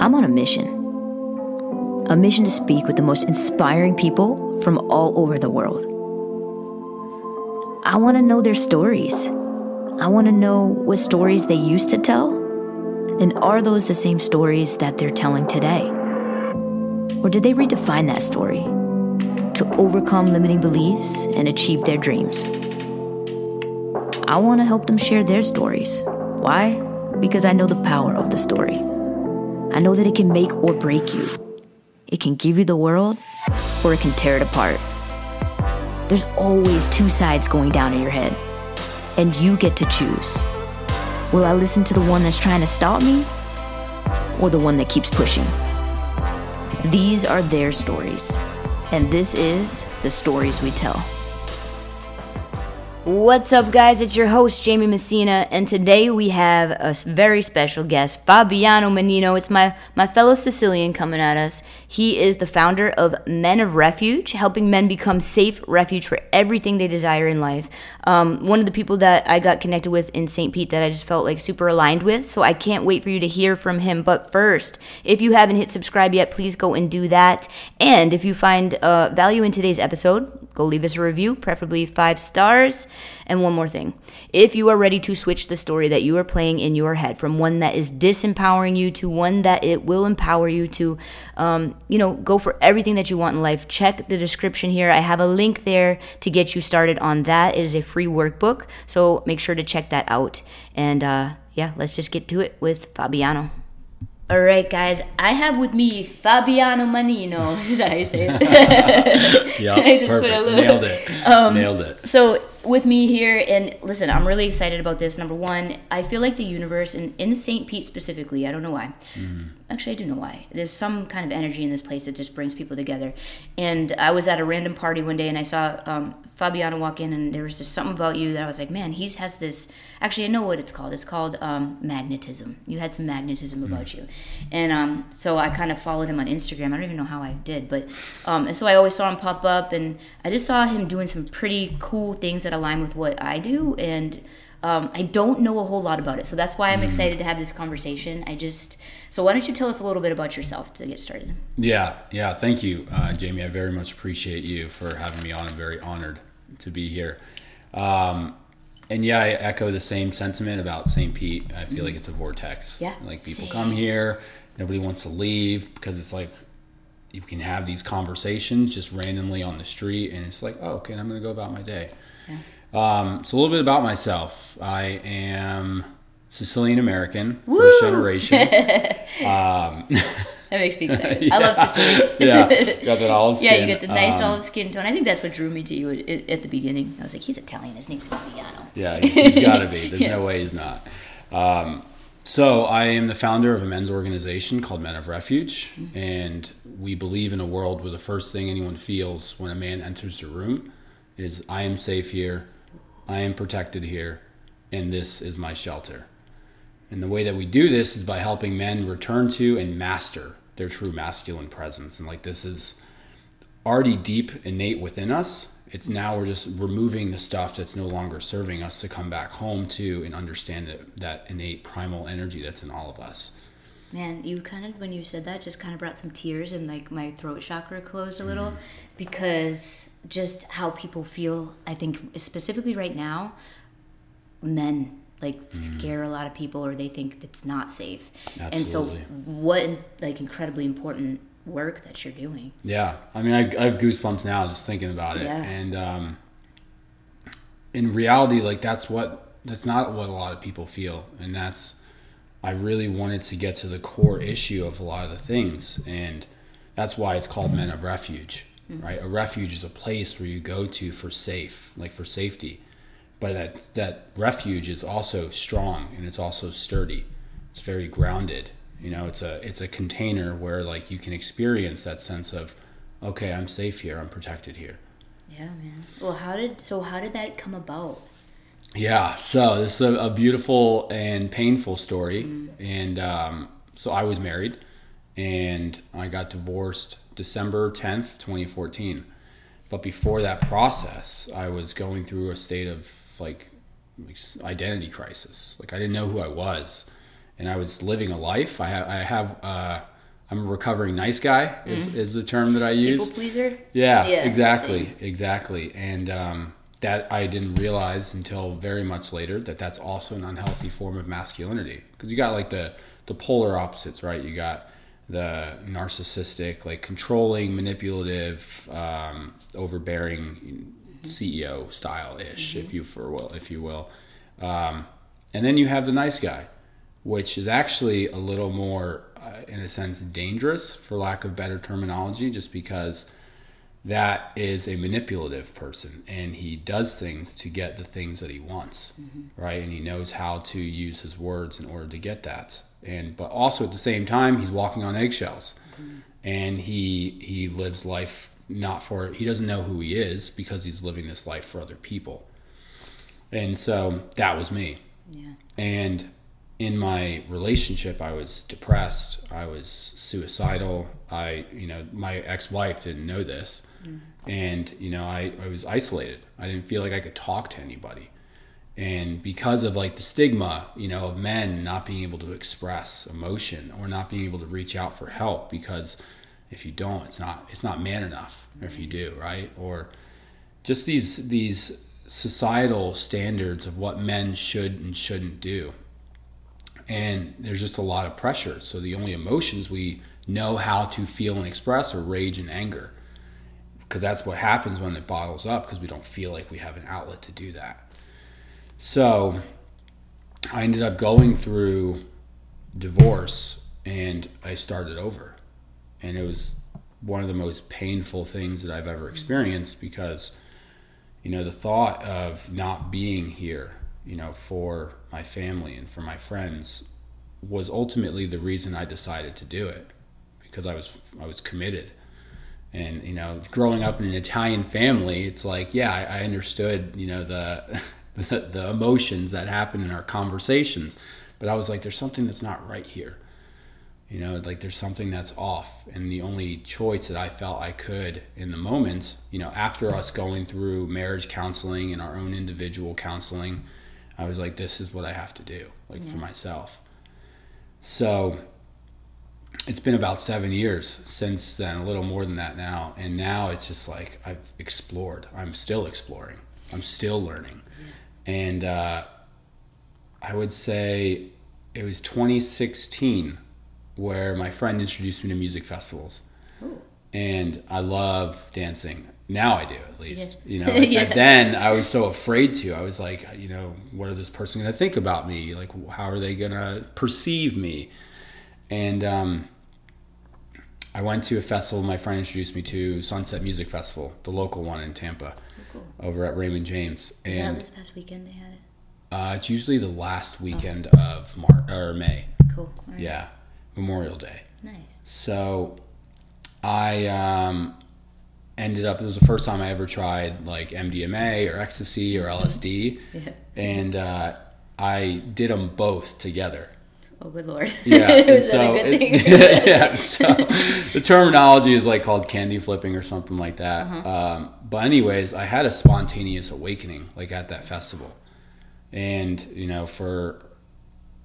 I'm on a mission. A mission to speak with the most inspiring people from all over the world. I want to know their stories. I want to know what stories they used to tell, and are those the same stories that they're telling today? Or did they redefine that story to overcome limiting beliefs and achieve their dreams? I want to help them share their stories. Why? Because I know the power of the story. I know that it can make or break you. It can give you the world, or it can tear it apart. There's always two sides going down in your head, and you get to choose. Will I listen to the one that's trying to stop me, or the one that keeps pushing? These are their stories, and this is the stories we tell. What's up, guys? It's your host, Jaime Messina, and today we have a very special guest, Fabiano Mannino. It's my, my fellow Sicilian coming at us. He is the founder of Men of Refuge, helping men become safe refuge for everything they desire in life. Um, one of the people that I got connected with in St. Pete that I just felt like super aligned with, so I can't wait for you to hear from him. But first, if you haven't hit subscribe yet, please go and do that. And if you find uh, value in today's episode, go leave us a review, preferably five stars. And one more thing if you are ready to switch the story that you are playing in your head from one that is disempowering you to one that it will empower you to, um, you know, go for everything that you want in life, check the description here. I have a link there to get you started on that. It is a free workbook. So make sure to check that out. And uh, yeah, let's just get to it with Fabiano. All right, guys. I have with me Fabiano Mannino. Is that how you say it? yeah, I just perfect. put a little- Nailed it. Um, Nailed it. So with me here, and listen, I'm really excited about this. Number one, I feel like the universe, and in St. Pete specifically, I don't know why. Actually, I do know why. There's some kind of energy in this place that just brings people together. And I was at a random party one day, and I saw um, Fabiano walk in, and there was just something about you that I was like, man, he has this. Actually, I know what it's called. It's called um, magnetism. You had some magnetism about you, and um, so I kind of followed him on Instagram. I don't even know how I did, but um, and so I always saw him pop up, and I just saw him doing some pretty cool things that align with what I do, and um, I don't know a whole lot about it, so that's why I'm excited to have this conversation. I just so why don't you tell us a little bit about yourself to get started? Yeah, yeah. Thank you, uh, Jaime. I very much appreciate you for having me on. I'm very honored to be here. Um, and yeah, I echo the same sentiment about St. Pete. I feel like it's a vortex. Yeah, Like people same. come here, nobody wants to leave because it's like you can have these conversations just randomly on the street, and it's like, oh, okay, I'm gonna go about my day. Um, so a little bit about myself. I am Sicilian American, first generation. That makes me excited. I love Sicilians. yeah, got that olive skin. Yeah, you get the nice Um, olive skin tone. I think that's what drew me to you at, at the beginning. I was like, he's Italian. His name's Fabiano. Yeah, he's, he's got to be. There's Yeah. no way he's not. Um, so I am the founder of a men's organization called Men of Refuge, Mm-hmm. and we believe in a world where the first thing anyone feels when a man enters the room is, "I am safe here, I am protected here, and this is my shelter." And the way that we do this is by helping men return to and master their true masculine presence. And like this is already deep innate within us. It's now we're just removing the stuff that's no longer serving us to come back home to and understand that, that innate primal energy that's in all of us. Man, you kind of when you said that just kind of brought some tears and like my throat chakra closed a little mm-hmm. because just how people feel. I think specifically right now, men like scare a lot of people or they think it's not safe. Absolutely. And so, what like incredibly important work that you're doing. Yeah, I mean, I, I have goosebumps now just thinking about it. Yeah. And um, in reality, like that's what that's not what a lot of people feel, and that's I really wanted to get to the core issue of a lot of the things, and that's why it's called Men of Refuge, right? A refuge is a place where you go to for safe, like for safety, but that that refuge is also strong and it's also sturdy. It's very grounded. You know, it's a it's a container where like you can experience that sense of, okay, I'm safe here, I'm protected here. Yeah, man. Well, how did so how did that come about? Yeah, so this is a, a beautiful and painful story. And um, so I was married and I got divorced December 10th, 2014. But before that process, I was going through a state of like like, identity crisis. Like I didn't know who I was. and I was living a life. I have, I have, uh, I'm a recovering nice guy is, is the term that I use. People pleaser. Yeah, Yeah, exactly, same. exactly. And um, that I didn't realize until very much later that that's also an unhealthy form of masculinity because you got like the the polar opposites, right? You got the narcissistic, like controlling, manipulative, um, overbearing CEO style ish, if you for will, if you will. Um, and then you have the nice guy, which is actually a little more, uh, in a sense, dangerous, for lack of better terminology, just because that is a manipulative person and he does things to get the things that he wants right? And he knows how to use his words in order to get that. And but also at the same time he's walking on eggshells. And he he lives life not for he doesn't know who he is because he's living this life for other people. And so that was me. Yeah. and in my relationship i was depressed. I was suicidal. I you know my ex-wife didn't know this. Mm-hmm. And you know I, I was isolated. I didn't feel like i could talk to anybody. And because of like the stigma you know of men not being able to express emotion or not being able to reach out for help because if you don't it's not it's not man enough or if you do right? Or just these these societal standards of what men should and shouldn't do. And there's just a lot of pressure. So the only emotions we know how to feel and express are rage and anger because that's what happens when it bottles up because we don't feel like we have an outlet to do that. So i ended up going through divorce and i started over and it was one of the most painful things that i've ever experienced because you know the thought of not being here you know for my family and for my friends was ultimately the reason I decided to do it because I was I was committed. And you know growing up in an Italian family it's like yeah I, I understood you know the, the the emotions that happen in our conversations but I was like there's something that's not right here you know like there's something that's off. And the only choice that i felt i could in the moment you know after us going through marriage counseling and our own individual counseling i was like this is what i have to do like for myself. So it's been about seven years since then a little more than that now. And now it's just like i've explored. I'm still exploring. I'm still learning. And uh, i would say it was 2016 where my friend introduced me to music festivals Ooh. and I love dancing. Now I do, at least. Yeah. You know, Yeah. then I was so afraid to. I was like, you know, what are this person going to think about me? Like, how are they going to perceive me? And um, I went to a festival. My friend introduced me to Sunset Music Festival, the local one in Tampa, Cool. over at Raymond James. Is that And this past weekend they had it? uh, it's usually the last weekend of Mar- or May. Cool. Right. Yeah, Memorial Day. Nice. So I um, ended up, it was the first time I ever tried like MDMA or ecstasy or LSD. Yeah. And uh, I did them both together. Oh, good lord. Yeah. and Is that so a good it- yeah. So the terminology is like called candy flipping or something like that. Uh-huh. Um, but anyways, I had a spontaneous awakening like at that festival, and you know for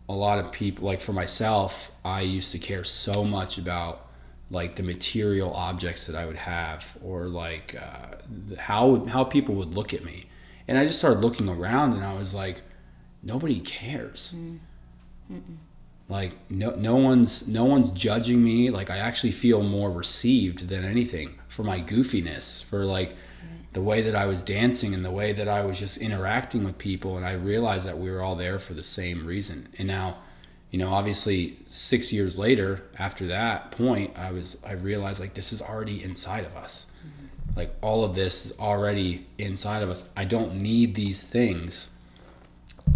a lot of people, like for myself, I used to care so much about like the material objects that I would have or like uh, how how people would look at me, and I just started looking around and I was like, nobody cares. Like no no one's no one's judging me. Like i actually feel more received than anything for my goofiness for like the way that i was dancing and the way that i was just interacting with people and i realized that we were all there for the same reason. And now you know obviously 6 years later after that point i was i realized like this is already inside of us. Like all of this is already inside of us. I don't need these things.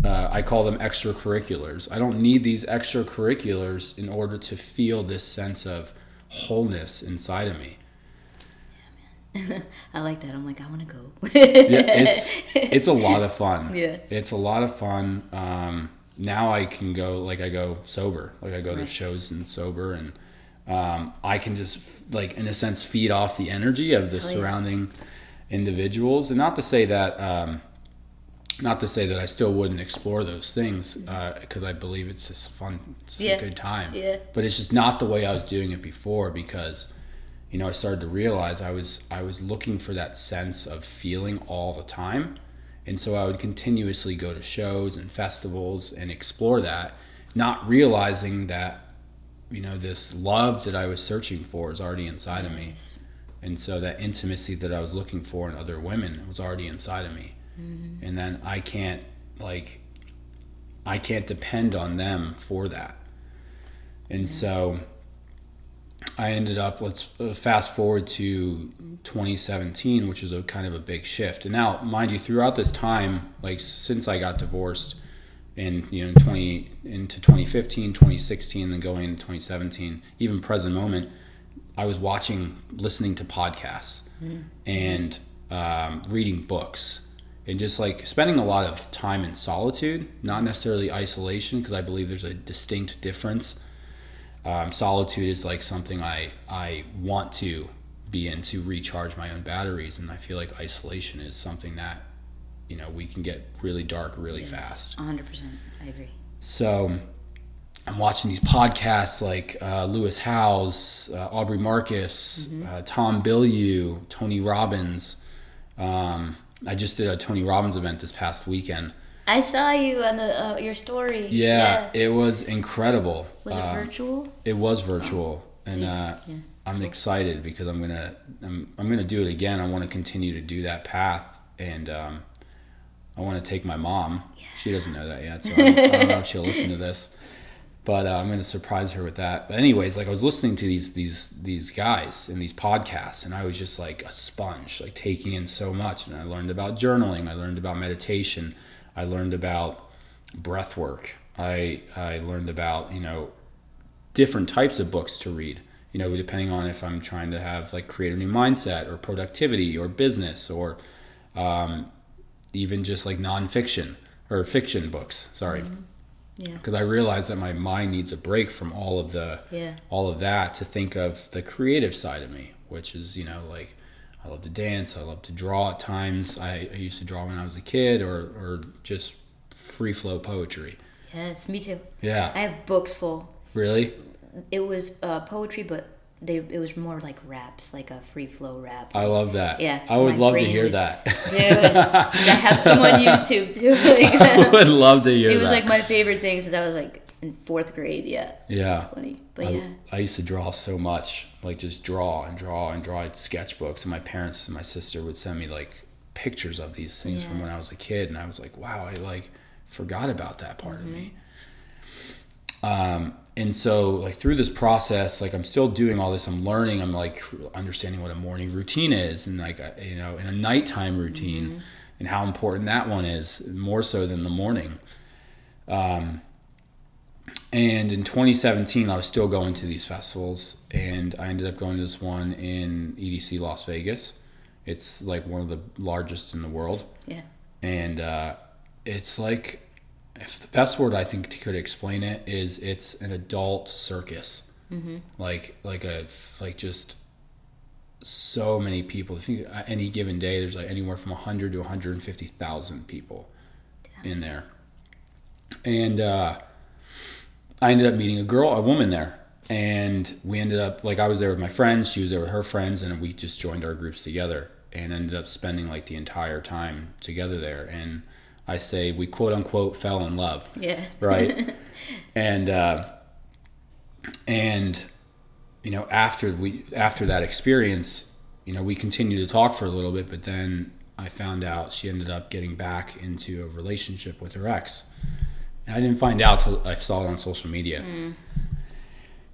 Uh, I call them extracurriculars. I don't need these extracurriculars in order to feel this sense of wholeness inside of me. I like that. I'm like, I want to go. Yeah, it's it's a lot of fun. Yeah. it's a lot of fun. Um, now I can go like I go sober, like I go to shows and sober, and um, I can just like in a sense feed off the energy of the Oh, yeah. surrounding individuals, and not to say that um, not to say that I still wouldn't explore those things because I believe it's just fun, it's Yeah. a good time. Yeah. But it's just not the way I was doing it before because, you know, I started to realize I was I was looking for that sense of feeling all the time, and so I would continuously go to shows and festivals and explore that, not realizing that, you know, this love that I was searching for is already inside of me, and so that intimacy that I was looking for in other women was already inside of me. Mm-hmm. And then I can't like I can't depend on them for that. And so I ended up let's uh, fast forward to 2017, which is a kind of a big shift. And now, mind you, throughout this time, like since I got divorced in you know 20 into 2015, 2016, then going into 2017, even present moment, I was watching, listening to podcasts, and um, reading books and just like spending a lot of time in solitude, not necessarily isolation, because I believe there's a distinct difference. Um, solitude is like something I I want to be in to recharge my own batteries, and I feel like isolation is something that you know we can get really dark really fast. 100%. I agree. So I'm watching these podcasts like uh, Lewis Howes, uh, Aubrey Marcus, uh, Tom Bilyeu, Tony Robbins. Um, I just did a Tony Robbins event this past weekend. I saw you on the uh, your story. Yeah, it was incredible. Was it Uh, virtual? It was virtual, and uh, yeah. I'm excited because I'm gonna I'm, I'm gonna do it again. I want to continue to do that path, and um, I want to take my mom. She doesn't know that yet, so I don't, I don't know if she'll listen to this. But uh, I'm gonna surprise her with that. But anyways, like I was listening to these these these guys in these podcasts, and I was just like a sponge, like taking in so much. And I learned about journaling. I learned about meditation. I learned about breath work. I I learned about you know different types of books to read. You know, depending on if I'm trying to have like create a new mindset or productivity or business or um, even just like nonfiction or fiction books. Sorry, Yeah. because I realized that my mind needs a break from all of the Yeah. all of that to think of the creative side of me, which is you know like I love to dance, I love to draw at times. I, I used to draw when I was a kid, or or just free flow poetry. Yes, me too. Yeah, I have books full. really. It was uh, poetry, but they it was more like raps, like a free flow rap. I love that. Yeah, I would love to hear that. Dude, I have some on YouTube too. Like, I would love to hear that. it was that. like my favorite thing since I was like in fourth grade. Yeah. Yeah. It's funny, but I, yeah. I used to draw so much, like just draw and draw and draw. Sketchbooks, and my parents and my sister would send me like pictures of these things from when I was a kid, and I was like, wow, I like forgot about that part of me. Mm-hmm. Um, and so like through this process, like I'm still doing all this. I'm learning. I'm like understanding what a morning routine is, and like a- you know, in a nighttime routine, Mm-hmm. and how important that one is, more so than the morning. Um, and in 2017, I was still going to these festivals, and I ended up going to this one in EDC Las Vegas. It's like one of the largest in the world, Yeah. and uh, it's like, if the best word I think to could explain it is, it's an adult circus, mm-hmm. like like a like just so many people. I think any given day, there's like anywhere from 100 to 150,000 people in there, and. uh I ended up meeting a girl, a woman there, and we ended up like I was there with my friends, she was there with her friends, and we just joined our groups together and ended up spending like the entire time together there. And I say we quote unquote fell in love, Yeah. right? and uh, and you know after we after that experience, you know we continued to talk for a little bit, but then I found out she ended up getting back into a relationship with her ex. And I didn't find out till I saw it on social media.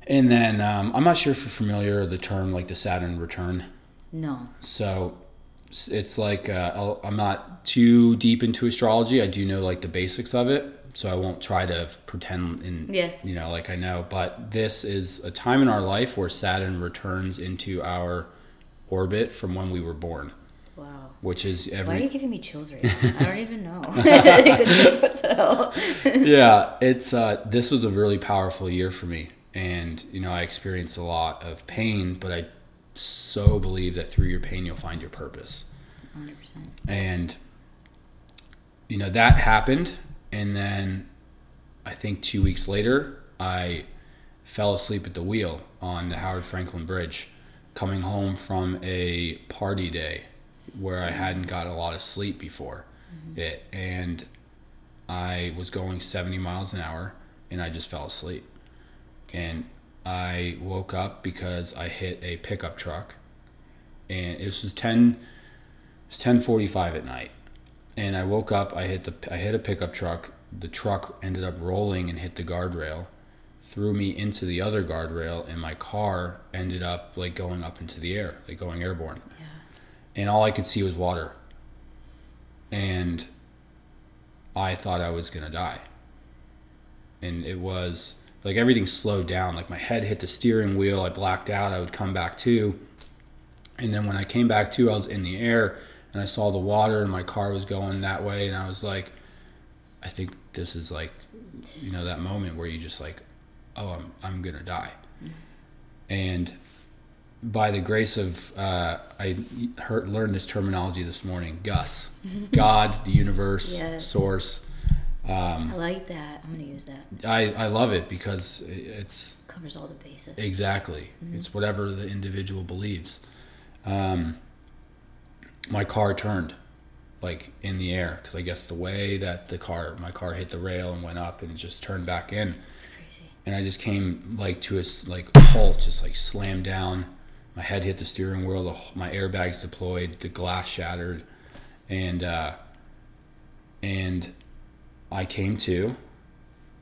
And then um, I'm not sure if you're familiar with the term like the Saturn return. No. So it's like uh, I'll- I'm not too deep into astrology. I do know like the basics of it, so I won't try to pretend in Yeah. you know like I know. But this is a time in our life where Saturn returns into our orbit from when we were born. Which is Why are you giving me chills right now? I don't even know. what the hell? yeah, it's uh, this was a really powerful year for me, and you know I experienced a lot of pain, but I so believe that through your pain you'll find your purpose. 100%. And you know, that happened. And then I think two weeks later, I fell asleep at the wheel on the Howard Frankland Bridge coming home from a party day where I hadn't got a lot of sleep before mm-hmm. it. And I was going 70 miles an hour and I just fell asleep. And I woke up because I hit a pickup truck and it was 10 it's 10:45 at night. And I woke up, I hit the I hit a pickup truck. The truck ended up rolling and hit the guardrail, threw me into the other guardrail and my car ended up like going up into the air, like going airborne. And all I could see was water. And I thought I was going to die. And it was like everything slowed down. Like my head hit the steering wheel. I blacked out. I would come back to. And then when I came back to, I was in the air and I saw the water and my car was going that way. And I was like, I think this is like, you know, that moment where you just like, oh, I'm, I'm going to die. Mm-hmm. And by the grace of, uh, I heard, learned this terminology this morning Gus, God, the universe, Yes. source. Um, I like that. I'm gonna use that. I, I love it because it's Covers all the bases. exactly it's whatever the individual believes. Um, my car turned like in the air because I guess the way that the car my car hit the rail and went up and it just turned back in It's crazy. and I just came like to a like halt, just like slammed down. My head hit the steering wheel. The, my airbags deployed. The glass shattered, and uh, and I came to,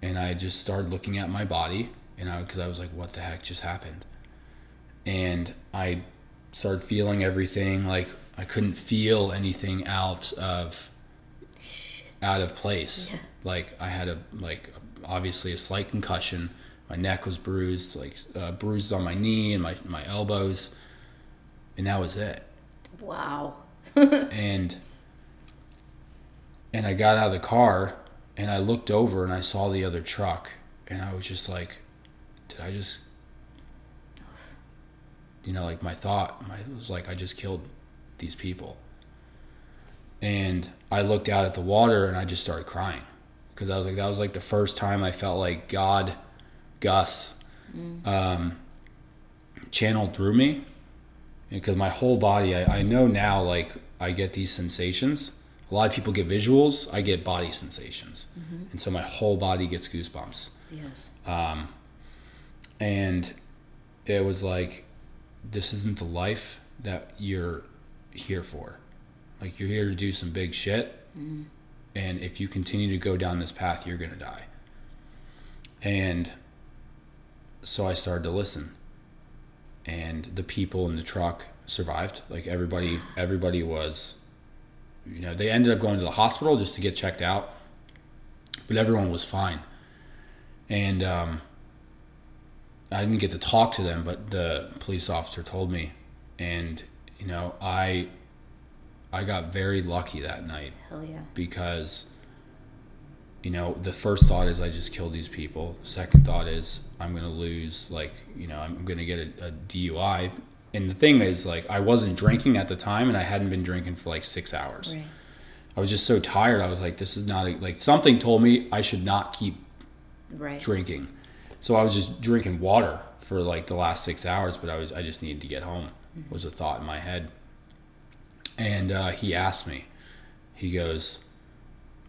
and I just started looking at my body, and I because I was like, what the heck just happened? And I started feeling everything. Like I couldn't feel anything out of out of place. Yeah. Like I had a like obviously a slight concussion. My neck was bruised, like uh, bruised on my knee and my my elbows, and that was it. Wow. And and I got out of the car and I looked over and I saw the other truck and I was just like, did I just you know, like my thought, my was like I just killed these people. And I looked out at the water and I just started crying because I was like that was like the first time I felt like God, Gus, um, channeled through me because my whole body I, I know now like I get these sensations. A lot of people get visuals. I get body sensations, mm-hmm. and so my whole body gets goosebumps Yes. Um, and it was like this isn't the life that you're here for like you're here to do some big shit mm-hmm. and if you continue to go down this path you're gonna die and so i started to listen. And the people in the truck survived. Like everybody everybody was you know they ended up going to the hospital just to get checked out but everyone was fine. And um, I didn't get to talk to them, but the police officer told me, and you know, I I got very lucky that night. Hell yeah. because you know the first thought is I just killed these people. Second thought is I'm gonna lose, like you know, I'm gonna get a, a DUI. And the thing is, like, I wasn't drinking at the time, and I hadn't been drinking for like six hours. Right. I was just so tired. I was like, this is not a, like something told me I should not keep Right. drinking. So I was just drinking water for like the last six hours, but I was I just needed to get home was a thought in my head. And uh, he asked me, he goes,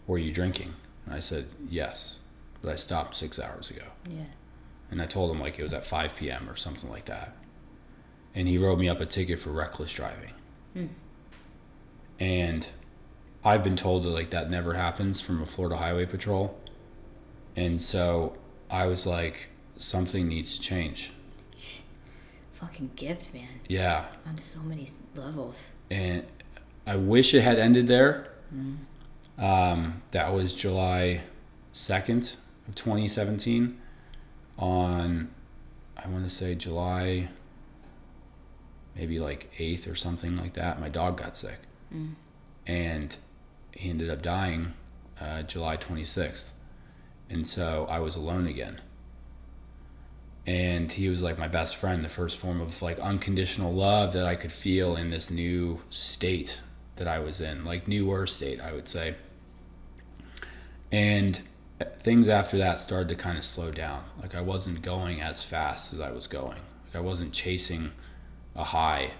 "Were you drinking?" And I said, "Yes, but I stopped six hours ago." Yeah. And I told him like it was at 5 p.m. or something like that. And he wrote me up a ticket for reckless driving. And I've been told that like that never happens from a Florida Highway Patrol. And so I was like, something needs to change. Fucking gift, man. Yeah. On so many levels. And I wish it had ended there. Um, that was July 2nd of 2017. On, I want to say July maybe like 8th or something like that, my dog got sick. And he ended up dying uh, July 26th. And so I was alone again. And he was like my best friend, the first form of like unconditional love that I could feel in this new state that I was in, like newer state, I would say. and things after that started to kind of slow down. Like I wasn't going as fast as I was going. Like I wasn't chasing a high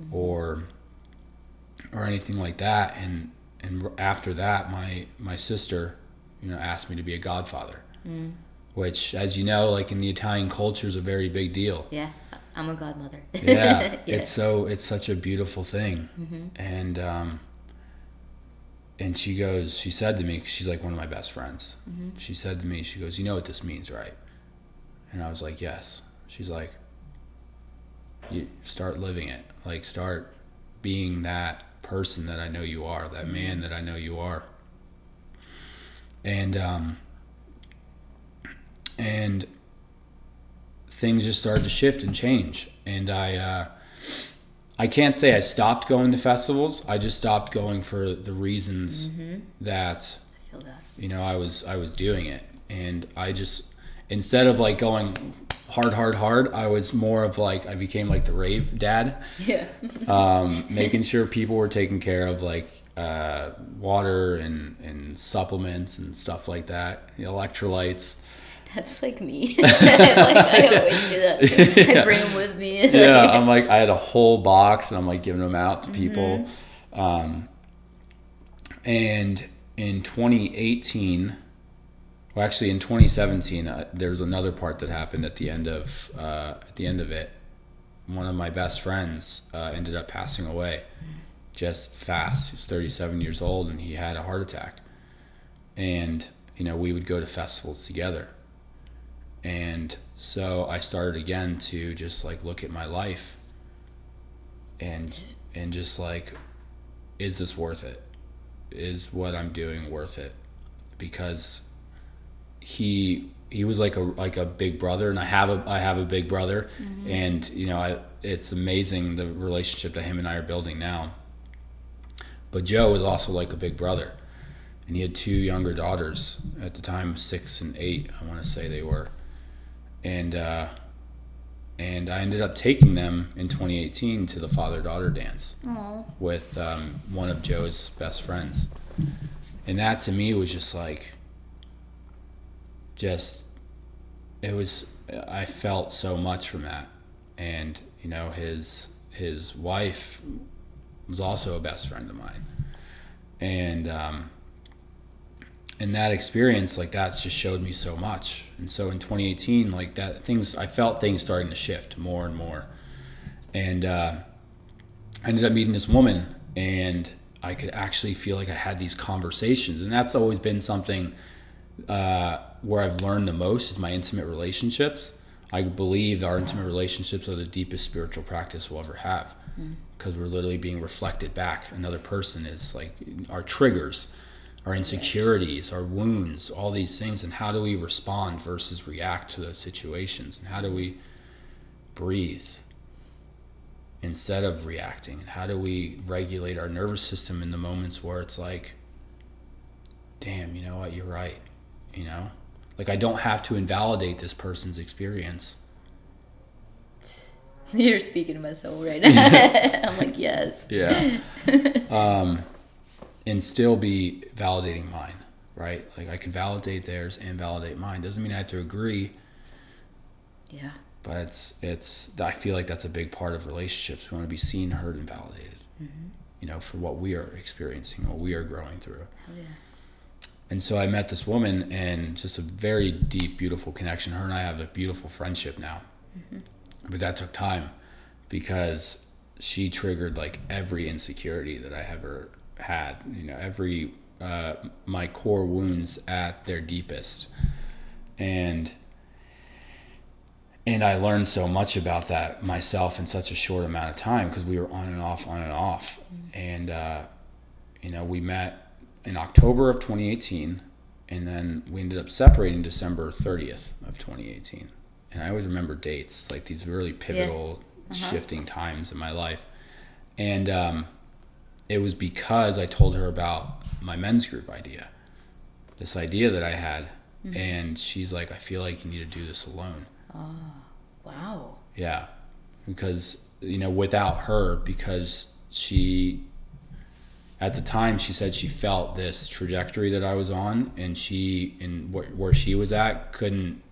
mm-hmm. or or anything like that. And and after that, my my sister, you know, asked me to be a godfather, mm. which, as you know, like in the Italian culture, is a very big deal. Yeah, I'm a godmother. yeah, yeah, it's so it's such a beautiful thing, mm-hmm. and um, and she goes, she said to me, she's like one of my best friends. Mm-hmm. She said to me, she goes, you know what this means, right? And I was like, yes. She's like, you start living it, like start being that person that I know you are, that mm-hmm. man that I know you are. And um, and things just started to shift and change, and I. Uh, I can't say I stopped going to festivals. I just stopped going for the reasons mm-hmm. that, that, you know I was I was doing it, and I just instead of like going hard, hard, hard, I was more of like I became like the rave dad. Yeah. um, making sure people were taken care of, like uh, water and and supplements and stuff like that, electrolytes. That's like me. like, I always do that. I bring them with me. yeah, I'm like I had a whole box and I'm like giving them out to people. Mm-hmm. Um, and in 2018, well, actually in 2017, uh, there's another part that happened at the end of uh, at the end of it. One of my best friends uh, ended up passing away, just fast. He was 37 years old and he had a heart attack. And you know we would go to festivals together and so I started again to just like look at my life and and just like is this worth it? Is what I'm doing worth it? Because he he was like a like a big brother and I have a I have a big brother mm-hmm. and you know I it's amazing the relationship that him and I are building now. But Joe was also like a big brother. And he had two younger daughters at the time, 6 and 8, I want to say they were and uh, and I ended up taking them in 2018 to the father daughter dance Aww. with um, one of Joe's best friends, and that to me was just like, just it was I felt so much from that, and you know his his wife was also a best friend of mine, and um, and that experience like that just showed me so much. And so in 2018 like that things i felt things starting to shift more and more. And uh, i ended up meeting this woman and i could actually feel like i had these conversations. And that's always been something uh, where i've learned the most is my intimate relationships. I believe our intimate relationships are the deepest spiritual practice we'll ever have because mm. we're literally being reflected back. Another person is like our triggers our insecurities, our wounds, all these things, and how do we respond versus react to those situations, and how do we breathe instead of reacting, and how do we regulate our nervous system in the moments where it's like, damn, you know what, you're right, you know, like I don't have to invalidate this person's experience. You're speaking to my soul right now. I'm like, yes. Yeah. Um, and still be validating mine, right? Like I can validate theirs and validate mine. Doesn't mean I have to agree. Yeah. But it's it's I feel like that's a big part of relationships. We want to be seen, heard, and validated. Mm-hmm. You know, for what we are experiencing, what we are growing through. Hell yeah. And so I met this woman, and just a very deep, beautiful connection. Her and I have a beautiful friendship now. Mm-hmm. But that took time because she triggered like every insecurity that I ever had. You know, every uh, my core wounds at their deepest, and and I learned so much about that myself in such a short amount of time because we were on and off, on and off, and uh, you know, we met in October of 2018, and then we ended up separating December 30th of 2018. And I always remember dates, like these really pivotal, yeah. uh-huh. shifting times in my life, and um, it was because I told her about my men's group idea, this idea that I had. Mm-hmm. And she's like, I feel like you need to do this alone. Oh, wow. Yeah. Because, you know, without her, because she at the time she said she felt this trajectory that I was on and she in wh- where she was at couldn't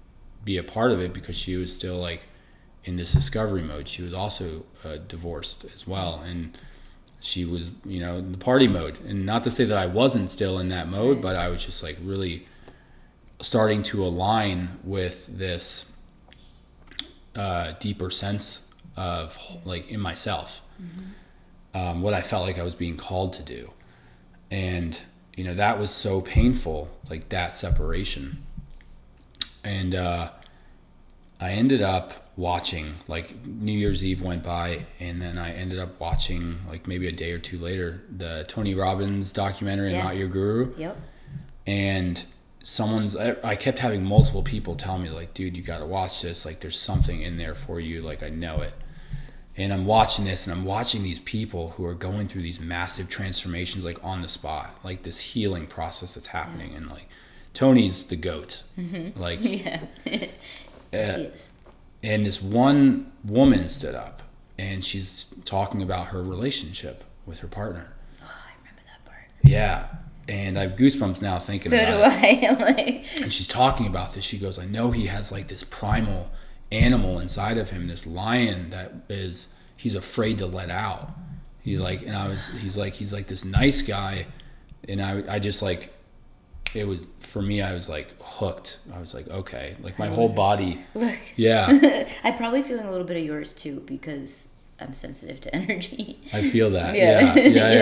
be a part of it because she was still like in this discovery mode. She was also uh, divorced as well and she was, you know, in the party mode. And not to say that I wasn't still in that mode, but I was just like really starting to align with this uh, deeper sense of like in myself um, what I felt like I was being called to do. And, you know, that was so painful, like that separation. And uh, I ended up watching, like, New Year's Eve went by, and then I ended up watching, like, maybe a day or two later, the Tony Robbins documentary, Yeah. Not Your Guru. Yep. and someone's I, I kept having multiple people tell me like dude you got to watch this. Like there's something in there for you. Like i know it. And i'm watching this and i'm watching these people who are going through these massive transformations like on the spot like this healing process that's happening. And like tony's the goat. Mm-hmm. Like Yeah. yes, eh, he is. and this one woman stood up and she's talking about her relationship with her partner Oh, I remember that part. yeah and i have goosebumps now thinking So about do it I. I'm like, and she's talking about this. She goes, I know he has like this primal animal inside of him, this lion that is he's afraid to let out. He like, and I was, he's like, he's like this nice guy, and I, I just like, it was for me. I was like hooked. I was like, okay, like my whole body, look. yeah, I'm probably feeling a little bit of yours too because I'm sensitive to energy. I feel that. Yeah. Yeah, yeah,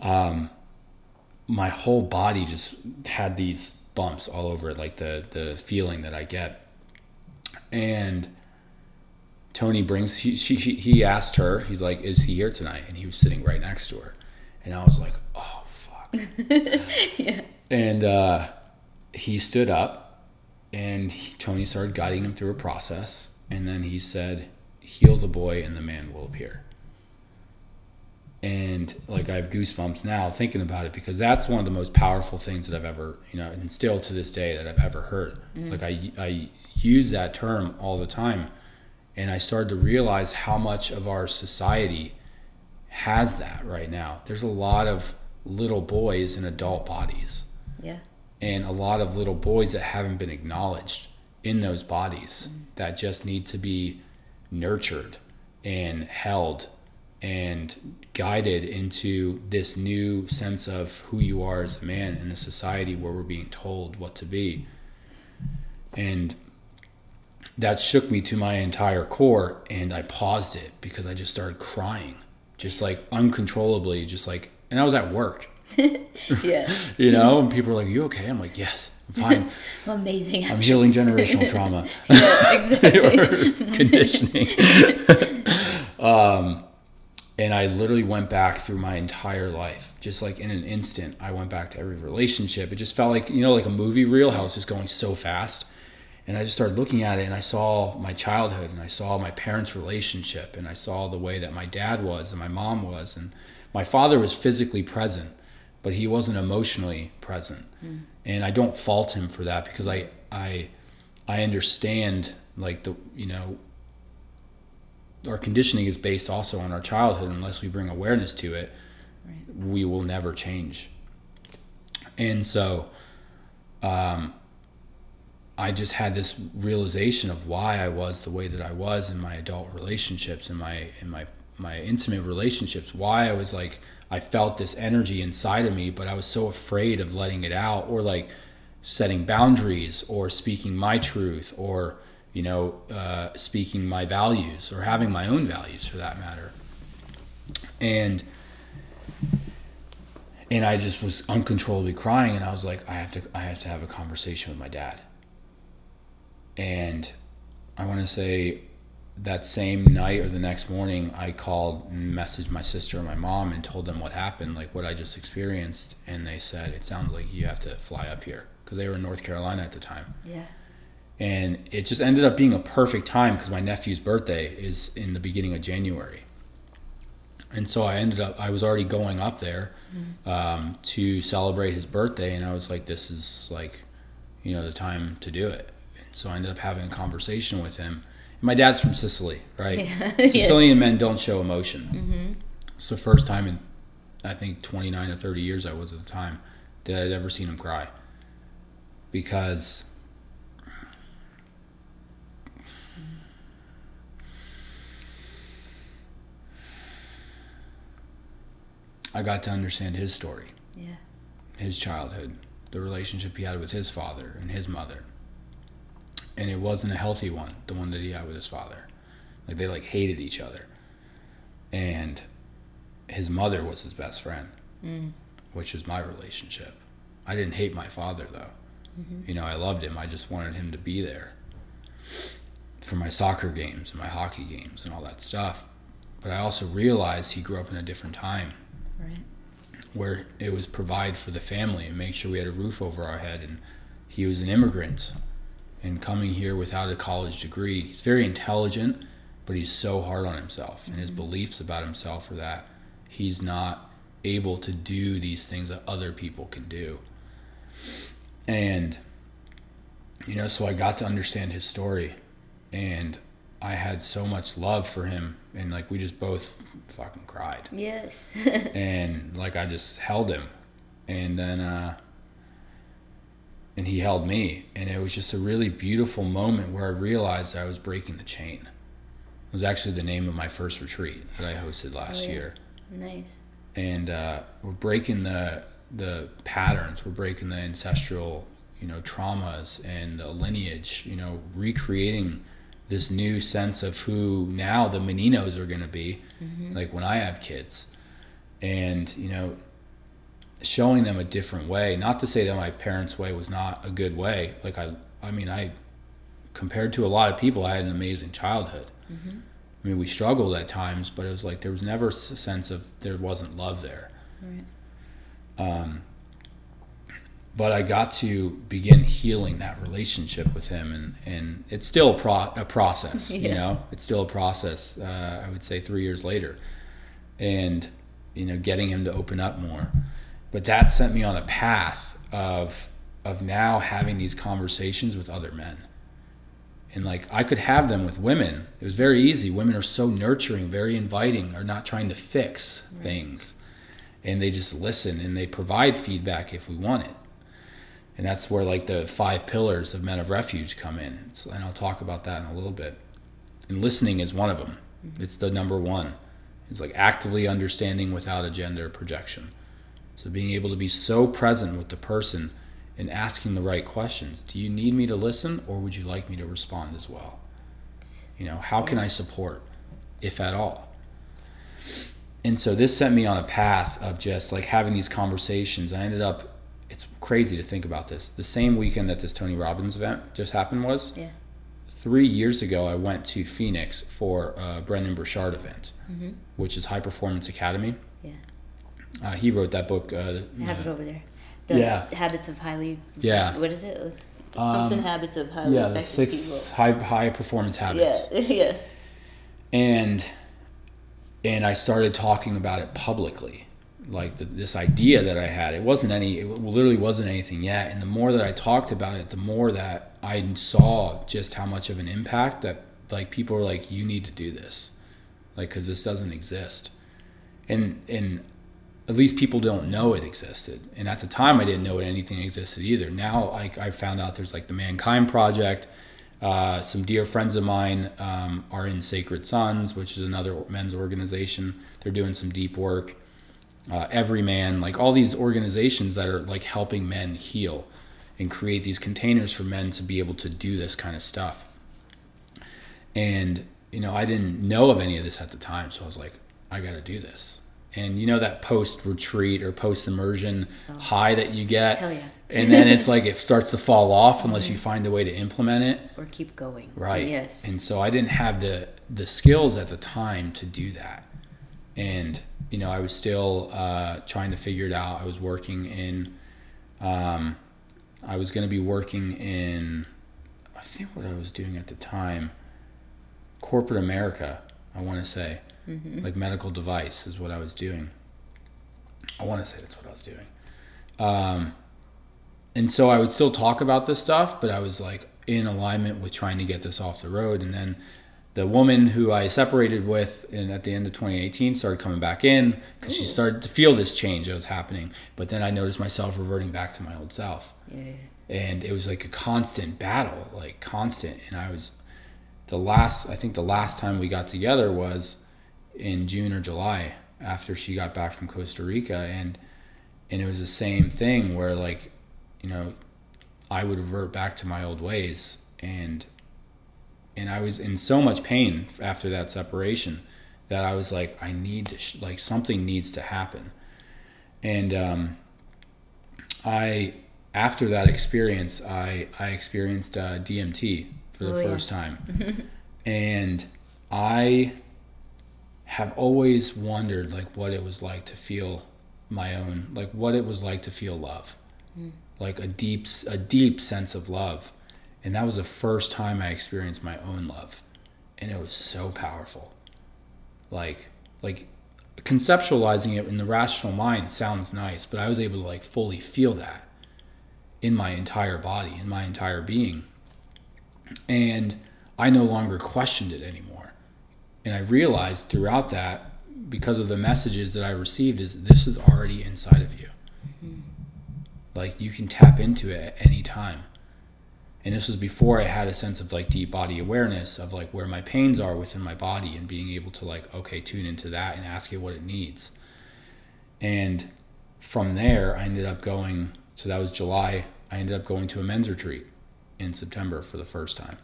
yeah. Um, my whole body just had these bumps all over it, like the the feeling that I get. And Tony brings he she, she he asked her, he's like, "Is he here tonight?" And he was sitting right next to her, and I was like, "Oh fuck." yeah. And uh, he stood up, and he, Tony started guiding him through a process, and then he said, "Heal the boy, and the man will appear." And like I have goosebumps now thinking about it because that's one of the most powerful things that I've ever, you know, and still to this day that I've ever heard. Like I, I use that term all the time, and I started to realize how much of our society has that right now. There's a lot of little boys in adult bodies Yeah. and a lot of little boys that haven't been acknowledged in those bodies mm-hmm. that just need to be nurtured and held and guided into this new sense of who you are as a man in a society where we're being told what to be. And that shook me to my entire core and I paused it because I just started crying, just like uncontrollably, just like, and I was at work, Yeah. you know, and people are like, "You okay?" I'm like, "Yes, I'm fine. Amazing. I'm healing generational trauma yeah, exactly. conditioning." um, and I literally went back through my entire life, just like in an instant. I went back to every relationship. It just felt like you know, like a movie reel, how it's just going so fast. And I just started looking at it, and I saw my childhood, and I saw my parents' relationship, and I saw the way that my dad was and my mom was, and my father was physically present, but he wasn't emotionally present. And I don't fault him for that because I I I understand like the you know our conditioning is based also on our childhood. Unless we bring awareness to it, we will never change. And so, um, I just had this realization of why I was the way that I was in my adult relationships in my in my my intimate relationships. Why I was like I felt this energy inside of me, but I was so afraid of letting it out or like setting boundaries or speaking my truth or you know uh, speaking my values or having my own values for that matter. And and I just was uncontrollably crying and I was like I have to I have to have a conversation with my dad. And I want to say that same night or the next morning, I called and messaged my sister and my mom and told them what happened, like what I just experienced. And they said, It sounds like you have to fly up here because they were in North Carolina at the time. Yeah. And it just ended up being a perfect time because my nephew's birthday is in the beginning of January. And so I ended up, I was already going up there um, to celebrate his birthday. And I was like, This is like, you know, the time to do it. And so I ended up having a conversation with him. My dad's from Sicily, right? Yeah. Sicilian men don't show emotion. Mm-hmm. It's the first time in I think 29 or 30 years I was at the time that I'd ever seen him cry. Because I got to understand his story, Yeah. his childhood, the relationship he had with his father and his mother. And it wasn't a healthy one, the one that he had with his father. Like they like hated each other. And his mother was his best friend, Mm. which was my relationship. I didn't hate my father though. You know, I loved him. I just wanted him to be there for my soccer games and my hockey games and all that stuff. But I also realized he grew up in a different time Right. where it was provide for the family and make sure we had a roof over our head and he was an immigrant and coming here without a college degree. He's very intelligent but he's so hard on himself and his beliefs about himself are that he's not able to do these things that other people can do. And you know so i got to understand his story and i had so much love for him and like we just both fucking cried. Yes. and like I just held him, and then uh, and he held me, and it was just a really beautiful moment where I realized I was breaking the chain. It was actually the name of my first retreat that I hosted last Oh, yeah. year, nice. and uh, we're breaking the the patterns, we're breaking the ancestral you know traumas and the lineage, you know, recreating this new sense of who now the Manninos are going to be, like when I have kids, and you know, showing them a different way. Not to say that my parents' way was not a good way. Like I, I mean, I compared to a lot of people, I had an amazing childhood. I mean, we struggled at times, but it was like there was never a sense of there wasn't love there. Right. Um, but I got to begin healing that relationship with him, and, and it's still a, pro- a process. You know, it's still a process. Uh, I would say three years later, and you know, getting him to open up more. But that sent me on a path of of now having these conversations with other men. And like I could have them with women. It was very easy. Women are so nurturing, very inviting, are not trying to fix things. And they just listen and they provide feedback if we want it. And that's where like the five pillars of men of refuge come in. It's, and I'll talk about that in a little bit. And listening is one of them. Mm-hmm. It's the number one. It's like actively understanding without a gender projection. So being able to be so present with the person and asking the right questions. Do you need me to listen or would you like me to respond as well? You know, how can I support, if at all? And so this sent me on a path of just like having these conversations. I ended up, it's crazy to think about this. The same weekend that this Tony Robbins event just happened was Yeah. three years ago, I went to Phoenix for a Brendon Burchard event, Mm-hmm. which is High Performance Academy. Uh, he wrote that book. Uh, I have it uh, over there. The Yeah. habits of highly. Yeah. What is it? Um, something habits of highly yeah, the effective six high high performance habits. Yeah. Yeah. and and I started talking about it publicly, like the, this idea that I had. It wasn't any, it literally wasn't anything yet. And the more that I talked about it, the more that I saw just how much of an impact that like people were like, "You need to do this," like because this doesn't exist, and and at least people don't know it existed. And at the time, I didn't know anything existed either. Now, like I found out there's like the Mankind Project. Uh, some dear friends of mine um, are in Sacred Sons, which is another men's organization. They're doing some deep work. Uh, Every Man, like all these organizations that are like helping men heal and create these containers for men to be able to do this kind of stuff. And you know, I didn't know of any of this at the time, so I was like, I got to do this. And you know that post retreat or post immersion high that you get, Hell yeah. and then it's like it starts to fall off unless you find a way to implement it. Or keep going. Right. Yes. And so I didn't have the the skills at the time to do that. And you know, I was still uh, trying to figure it out. I was working in, um, I was going to be working in, I think what I was doing at the time, corporate America. I want to say, like medical device is what I was doing. I want to say that's what I was doing. Um, and so I would still talk about this stuff, but I was like in alignment with trying to get this off the road. And then the woman who I separated with in, at the end of 2018 started coming back in because she started to feel this change that was happening. But then I noticed myself reverting back to my old self. Yeah. And it was like a constant battle, like constant. And I was, the last, I think the last time we got together was in June or July after she got back from Costa Rica. And, and it was the same thing where like, you know, I would revert back to my old ways and and I was in so much pain after that separation that I was like, I need to, sh- like, something needs to happen. And um, I, after that experience, I, I experienced uh, DMT for the Oh, yeah. first time. and I have always wondered, like, what it was like to feel my own, like, what it was like to feel love. Mm. Like a deep, a deep sense of love and that was the first time I experienced my own love, and it was so powerful. Like, like conceptualizing it in the rational mind sounds nice, but I was able to like fully feel that in my entire body, in my entire being, and I no longer questioned it anymore. And I realized throughout that, because of the messages that I received, is this is already inside of you. Mm-hmm. Like you can tap into it at any time and this was before I had a sense of like deep body awareness of like where my pains are within my body and being able to like okay tune into that and ask it what it needs. And from there, I ended up going. So that was July. I ended up going to a men's retreat in September for the first time,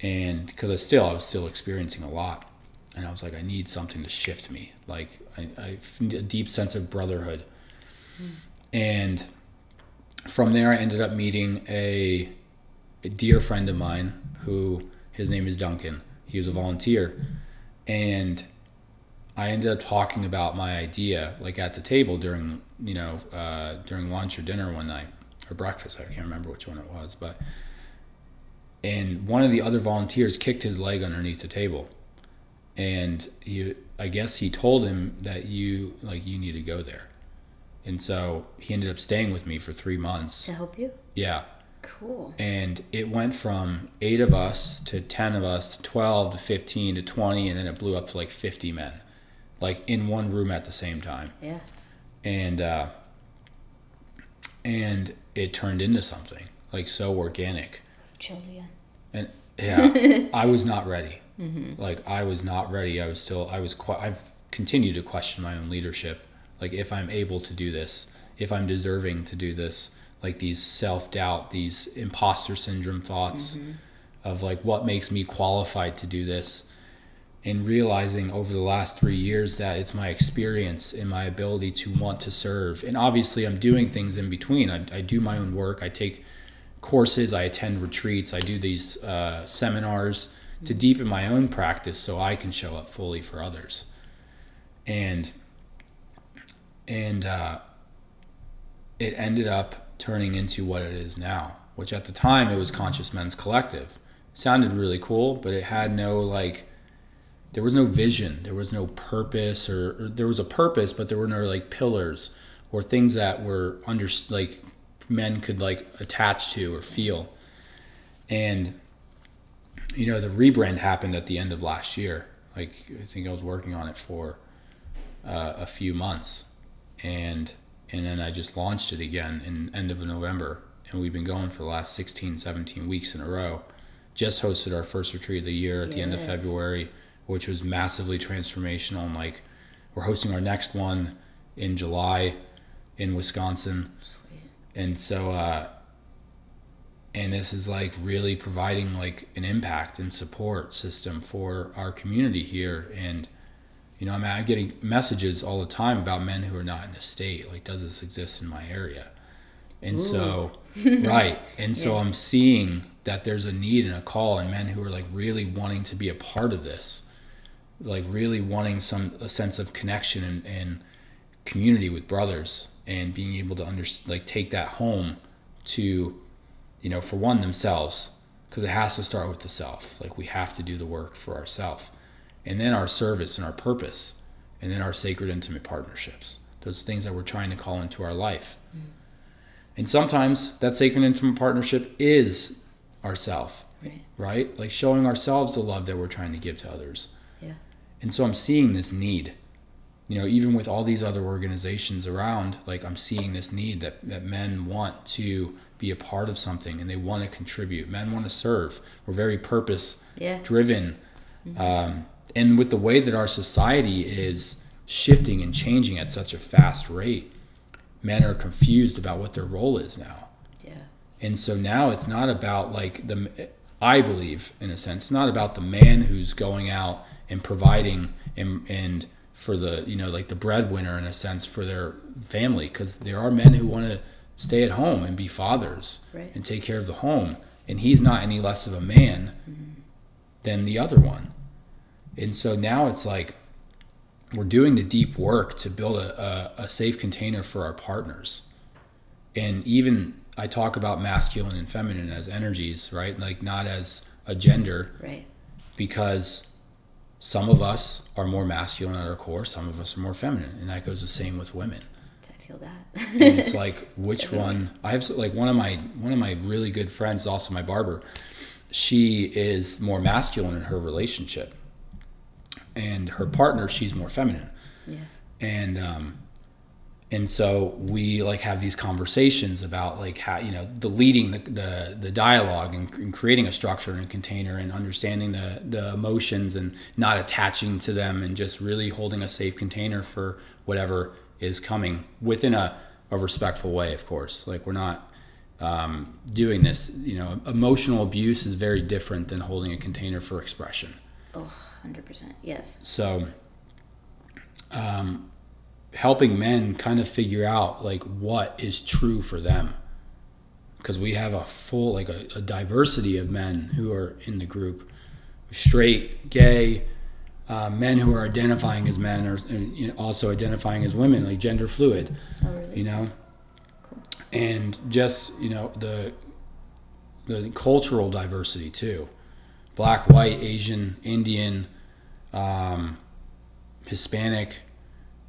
and because I still I was still experiencing a lot, and I was like I need something to shift me. Like I, I a deep sense of brotherhood, and from there I ended up meeting a a dear friend of mine who his name is Duncan. He was a volunteer, and I ended up talking about my idea like at the table during you know uh, during lunch or dinner one night or breakfast. I can't remember which one it was, but and one of the other volunteers kicked his leg underneath the table, and he I guess he told him that you like you need to go there, and so he ended up staying with me for three months. To help you? Yeah Cool. and it went from eight of us to 10 of us to 12 to 15 to 20 and then it blew up to like 50 men like in one room at the same time Yeah. and uh and it turned into something like so organic Chills again. and yeah i was not ready like i was not ready. I was still i was quite i've continued to question my own leadership. Like if i'm able to do this if i'm deserving to do this like these self-doubt these imposter syndrome thoughts of like what makes me qualified to do this and realizing over the last three years that it's my experience and my ability to want to serve. And obviously i'm doing things in between. I, I do my own work. I take courses. I attend retreats. I do these uh, seminars to deepen my own practice so i can show up fully for others. And and uh, it ended up turning into what it is now which at the time it was conscious men's collective. Sounded really cool but it had no like there was no vision. There was no purpose or, or there was a purpose but there were no like pillars or things that were under like men could like attach to or feel. And you know the rebrand happened at the end of last year. Like i think i was working on it for uh, a few months. And and then i just launched it again in end of november. And we've been going for the last 16 17 weeks in a row. Just hosted our first retreat of the year at the end of february which was massively transformational. And like we're hosting our next one in july in wisconsin. Sweet. and so uh and this is like really providing like an impact and support system for our community here. And you know I mean, i'm getting messages all the time about men who are not in the state. Like does this exist in my area? And so right. And so Yeah. i'm seeing that there's a need and a call and men who are like really wanting to be a part of this. Like really wanting some a sense of connection and, and community with brothers and being able to under like take that home to you know for one themselves because it has to start with the self like we have to do the work for ourselves and then our service and our purpose and then our sacred intimate partnerships those things that we're trying to call into our life mm. and sometimes that sacred intimate partnership is ourself Right. right? Like showing ourselves the love that we're trying to give to others. Yeah. And so I'm seeing this need. You know, even with all these other organizations around, like I'm seeing this need that, that men want to be a part of something and they want to contribute. Men want to serve. We're very purpose Yeah. driven. Um, and with the way that our society is shifting and changing at such a fast rate, men are confused about what their role is now. Yeah. And so now it's not about like the, I believe in a sense, it's not about the man who's going out and providing and, and for the, you know, like the breadwinner in a sense for their family. Cause there are men who want to stay at home and be fathers Right. and take care of the home. And he's not any less of a man mm-hmm. than the other one. And so now it's like we're doing the deep work to build a, a, a safe container for our partners. And even I talk about masculine and feminine as energies, right? Like not as a gender, Right. because some of us are more masculine at our core, some of us are more feminine. And that goes the same with women. Feel that. And it's like which one I have like one of my one of my really good friends, also my barber, she is more masculine in her relationship. And her partner, she's more feminine. yeah. And um and so we like have these conversations about like how you know the leading the the, the dialogue and, and creating a structure and a container and understanding the the emotions and not attaching to them and just really holding a safe container for whatever is coming within a, a respectful way of course like we're not um, doing this you know emotional abuse is very different than holding a container for expression Oh, 100%. Yes. so um, helping men kind of figure out like what is true for them because we have a full like a, a diversity of men who are in the group straight gay uh, men who are identifying as men or and, you know, also identifying as women like gender fluid Oh, really? you know? And just you know the the cultural diversity too. Black white asian indian um, hispanic.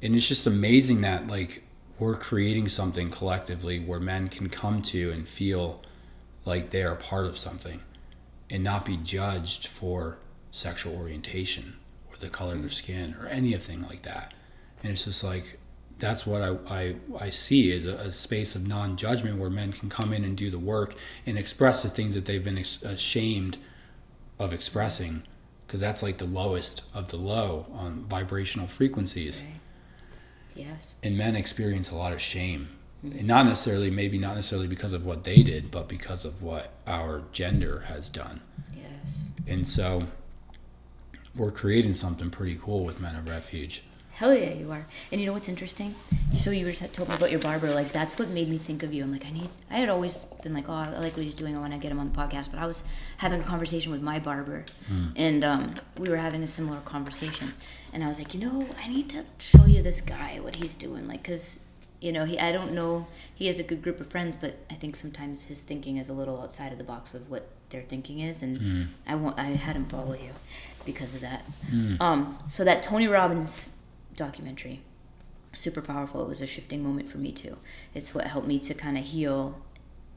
And it's just amazing that like we're creating something collectively where men can come to and feel like they are part of something and not be judged for sexual orientation. or the color of their skin or anything like that and it's just like that's what I, I, I see is a, a space of non-judgment where men can come in and do the work and express the things that they've been ex- ashamed of expressing because that's like the lowest of the low on vibrational frequencies Right. Yes. and men experience a lot of shame mm-hmm. and not necessarily maybe not necessarily because of what they did but because of what our gender has done Yes. and so we're creating something pretty cool with men of refuge Hell yeah, you are. And you know what's interesting? So you were t- told me about your barber. Like that's what made me think of you. I'm like, I need. I had always been like, oh, I like what he's doing. I want to get him on the podcast. But I was having a conversation with my barber, and um, we were having a similar conversation. And I was like, you know, I need to show you this guy what he's doing. Like, cause you know, he. I don't know. He has a good group of friends, but I think sometimes his thinking is a little outside of the box of what their thinking is. And I want. I had him follow you because of that. Um, so that Tony Robbins documentary super powerful it was a shifting moment for me too it's what helped me to kind of heal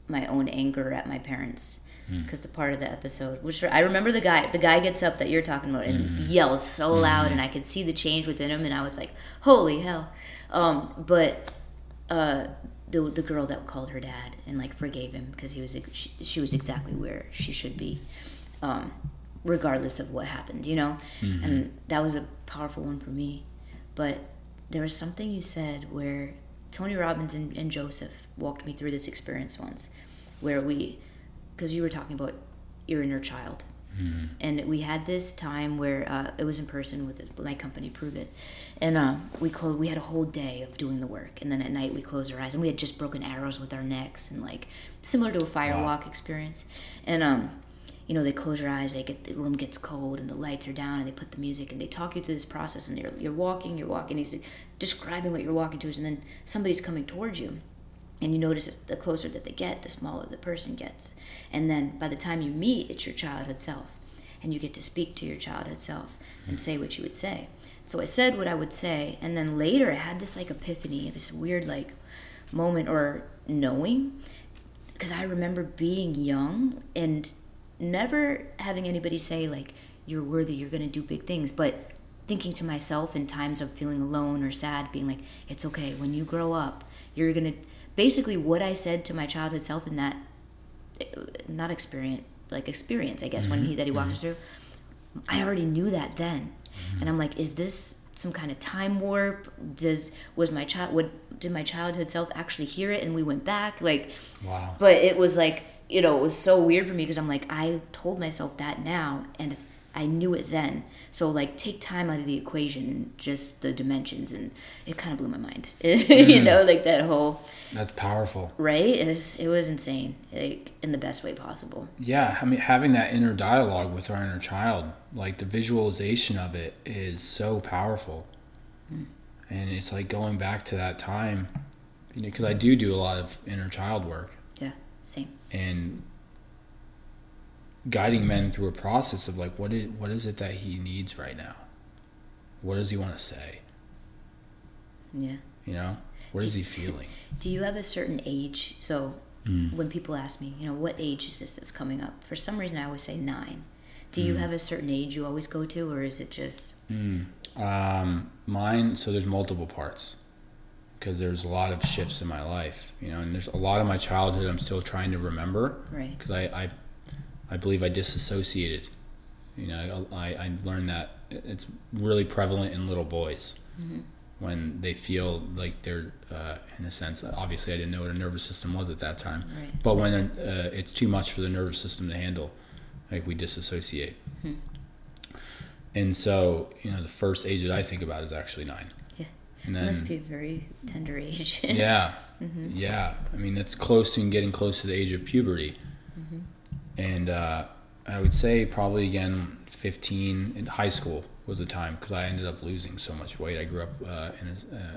my own anger at my parents because the part of the episode which i remember the guy the guy gets up that you're talking about and yells so loud and i could see the change within him and i was like holy hell um, but uh, the, the girl that called her dad and like forgave him because he was she, she was exactly where she should be um, regardless of what happened you know? And that was a powerful one for me. But there was something you said where Tony Robbins and, and Joseph walked me through this experience once, where we, because you were talking about your inner child, and we had this time where uh, it was in person with this, my company, Prove It, and uh, we closed. We had a whole day of doing the work, and then at night we closed our eyes, and we had just broken arrows with our necks, and like similar to a firewalk experience, and um, you know, they close your eyes, they get the room gets cold, and the lights are down, and they put the music, and they talk you through this process, and you're you're walking, you're walking. He's describing what you're walking to, and then somebody's coming towards you, and you notice that the closer that they get, the smaller the person gets, and then by the time you meet, it's your childhood self, and you get to speak to your childhood self and say what you would say. So I said what I would say, and then later I had this like epiphany, this weird like moment or knowing, because I remember being young and never having anybody say like you're worthy, you're gonna do big things, but thinking to myself in times of feeling alone or sad, being like, it's okay. When you grow up, you're gonna basically what I said to my childhood self in that not experience like experience, I guess, when mm-hmm. he that he walked mm-hmm. us through. I already knew that then, and I'm like, is this some kind of time warp? Does was my child would did my childhood self actually hear it and we went back like? Wow. But it was like you know it was so weird for me because I'm like I told myself that now and I knew it then. So like take time out of the equation and just the dimensions and it kind of blew my mind. you mm-hmm. know like that whole That's powerful. right it was, it was insane like in the best way possible. Yeah, I mean, having that inner dialogue with our inner child, like the visualization of it is so powerful. Hmm. And it's like going back to that time, you know, because I do do a lot of inner child work Yeah, same. and guiding men through a process of like, what is, what is it that he needs right now? What does he want to say? Yeah. You know, what is he feeling? Do you have a certain age? So mm. when people ask me, you know, what age is this that's coming up? For some reason, I always say nine. Do you mm. have a certain age you always go to, or is it just mm. Um, mine, so there's multiple parts because there's a lot of shifts in my life, you know, and there's a lot of my childhood I'm still trying to remember right? because I, I, I believe I disassociated. You know, I, I learned that it's really prevalent in little boys when they feel like they're, uh, in a sense, obviously I didn't know what a nervous system was at that time, Right. but when uh, it's too much for the nervous system to handle, like we disassociate. And so, you know, the first age that I think about is actually nine. Yeah. And It then, must be a very tender age. yeah, yeah. I mean, it's close to getting close to the age of puberty. And uh, I would say probably again, 15 in high school was the time because I ended up losing so much weight. I grew up uh, in a, uh,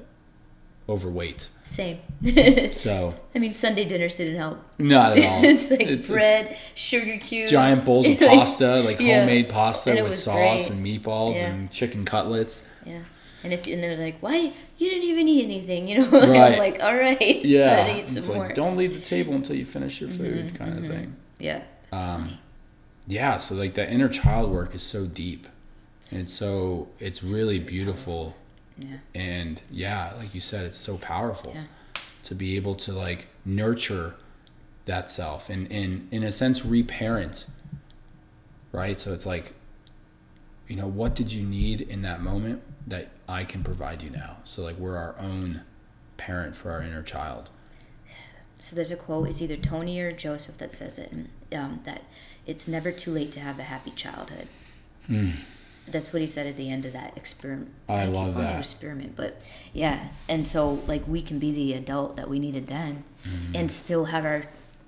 overweight. Same. So, I mean, Sunday dinners didn't help. not at all. it's like It's- it's bread, sugar cubes, giant bowls of pasta, like Yeah. homemade pasta with sauce great. and meatballs Yeah. and chicken cutlets. Yeah. And if and they're like, why you didn't even eat anything, you know? Right. I'm like, all right, Yeah, eat some it's more. Mm-hmm, like don't leave the table until you finish your food, kind of thing. yeah, Um. Yeah, so like that inner child work is so deep, and so it's really beautiful, Yeah, and yeah, like you said, it's so powerful Yeah. to be able to like nurture that self and and in a sense reparent, right? So it's like, you know, what did you need in that moment that I can provide you now? So like we're our own parent for our inner child. So there's a quote. It's either Tony or Joseph that says it, and, um, that it's never too late to have a happy childhood. That's what he said at the end of that experiment. I love that. experiment, but yeah, and so like we can be the adult that we needed then, Mm-hmm. and still have our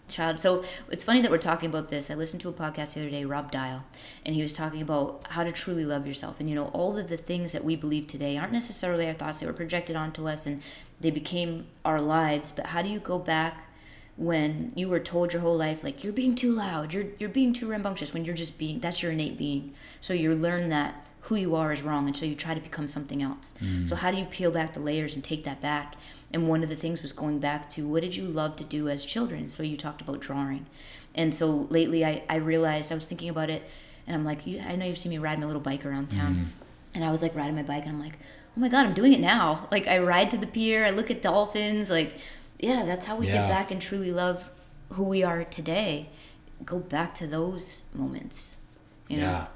child. So it's funny that we're talking about this. I listened to a podcast the other day, Rob Dial, and he was talking about how to truly love yourself. And you know, all of the things that we believe today aren't necessarily our thoughts; they were projected onto us, and they became our lives. But how do you go back? When you were told your whole life like you're being too loud. You're you're being too rambunctious when you're just being that's your innate being. So you learn that who you are is wrong and so you try to become something else. Mm. So how do you peel back the layers and take that back? And one of the things was going back to what did you love to do as children? So you talked about drawing. And so lately i, I realized i was thinking about it and i'm like i know you've seen me ride my little bike around town. Mm. And i was like riding my bike and i'm like oh my god i'm doing it now. Like i ride to the pier i look at dolphins like yeah that's how we Yeah. get back and truly love who we are today go back to those moments you know Yeah.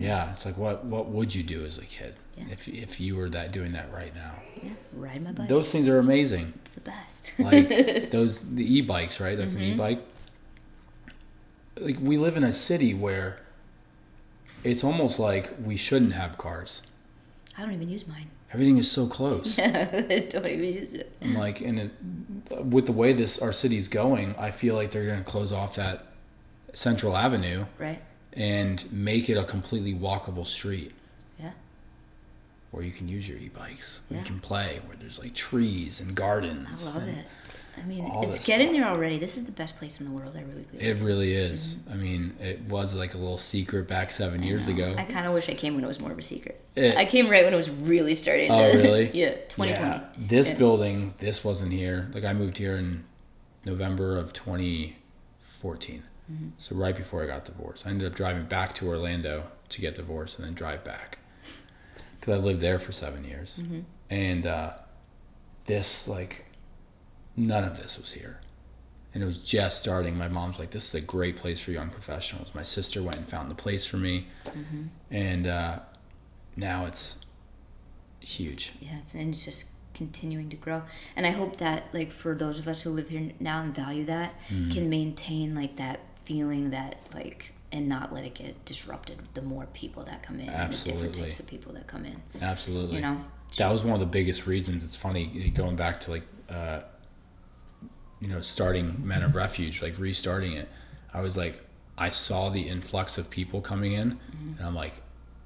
Yeah, it's like what what would you do as a kid Yeah. if if you were that doing that right now? yeah ride my bike Those things are amazing. it's the best Like those the e-bikes, right? That's Mm-hmm. an e-bike. Like we live in a city where it's almost like we shouldn't have cars. i don't even use mine Everything is so close. I don't even use it I'm like, and it, with the way this our city's going, I feel like they're going to close off that Central Avenue right and make it a completely walkable street. yeah where you can use your e-bikes, where Yeah. you can play, where there's like trees and gardens. i love and it i mean all it's getting there already this is the best place in the world i really believe It really is. Mm-hmm. I mean, it was like a little secret back seven years ago. i kind of wish i came when it was more of a secret It- i came right when it was really starting Oh, to- really? yeah 2020 Yeah. This Yeah. building, this wasn't here. Like I moved here in November of 2014. Mm-hmm. So right before I got divorced, I ended up driving back to Orlando to get divorced and then drive back because I lived there for seven years. Mm-hmm. And uh, this, like, none of this was here. And it was just starting. My mom's like, this is a great place for young professionals. My sister went and found the place for me. And uh, now it's huge. Yeah, it's, and it's just continuing to grow. And I hope that, like, for those of us who live here now and value that, Mm-hmm. can maintain, like, that feeling that, like, and not let it get disrupted the more people that come in and the different types of people that come in. Absolutely. You know? that was one of the biggest reasons. It's funny going back to like, uh, you know, starting Men of Refuge, like restarting it. I was like, I saw the influx of people coming in, and I'm like,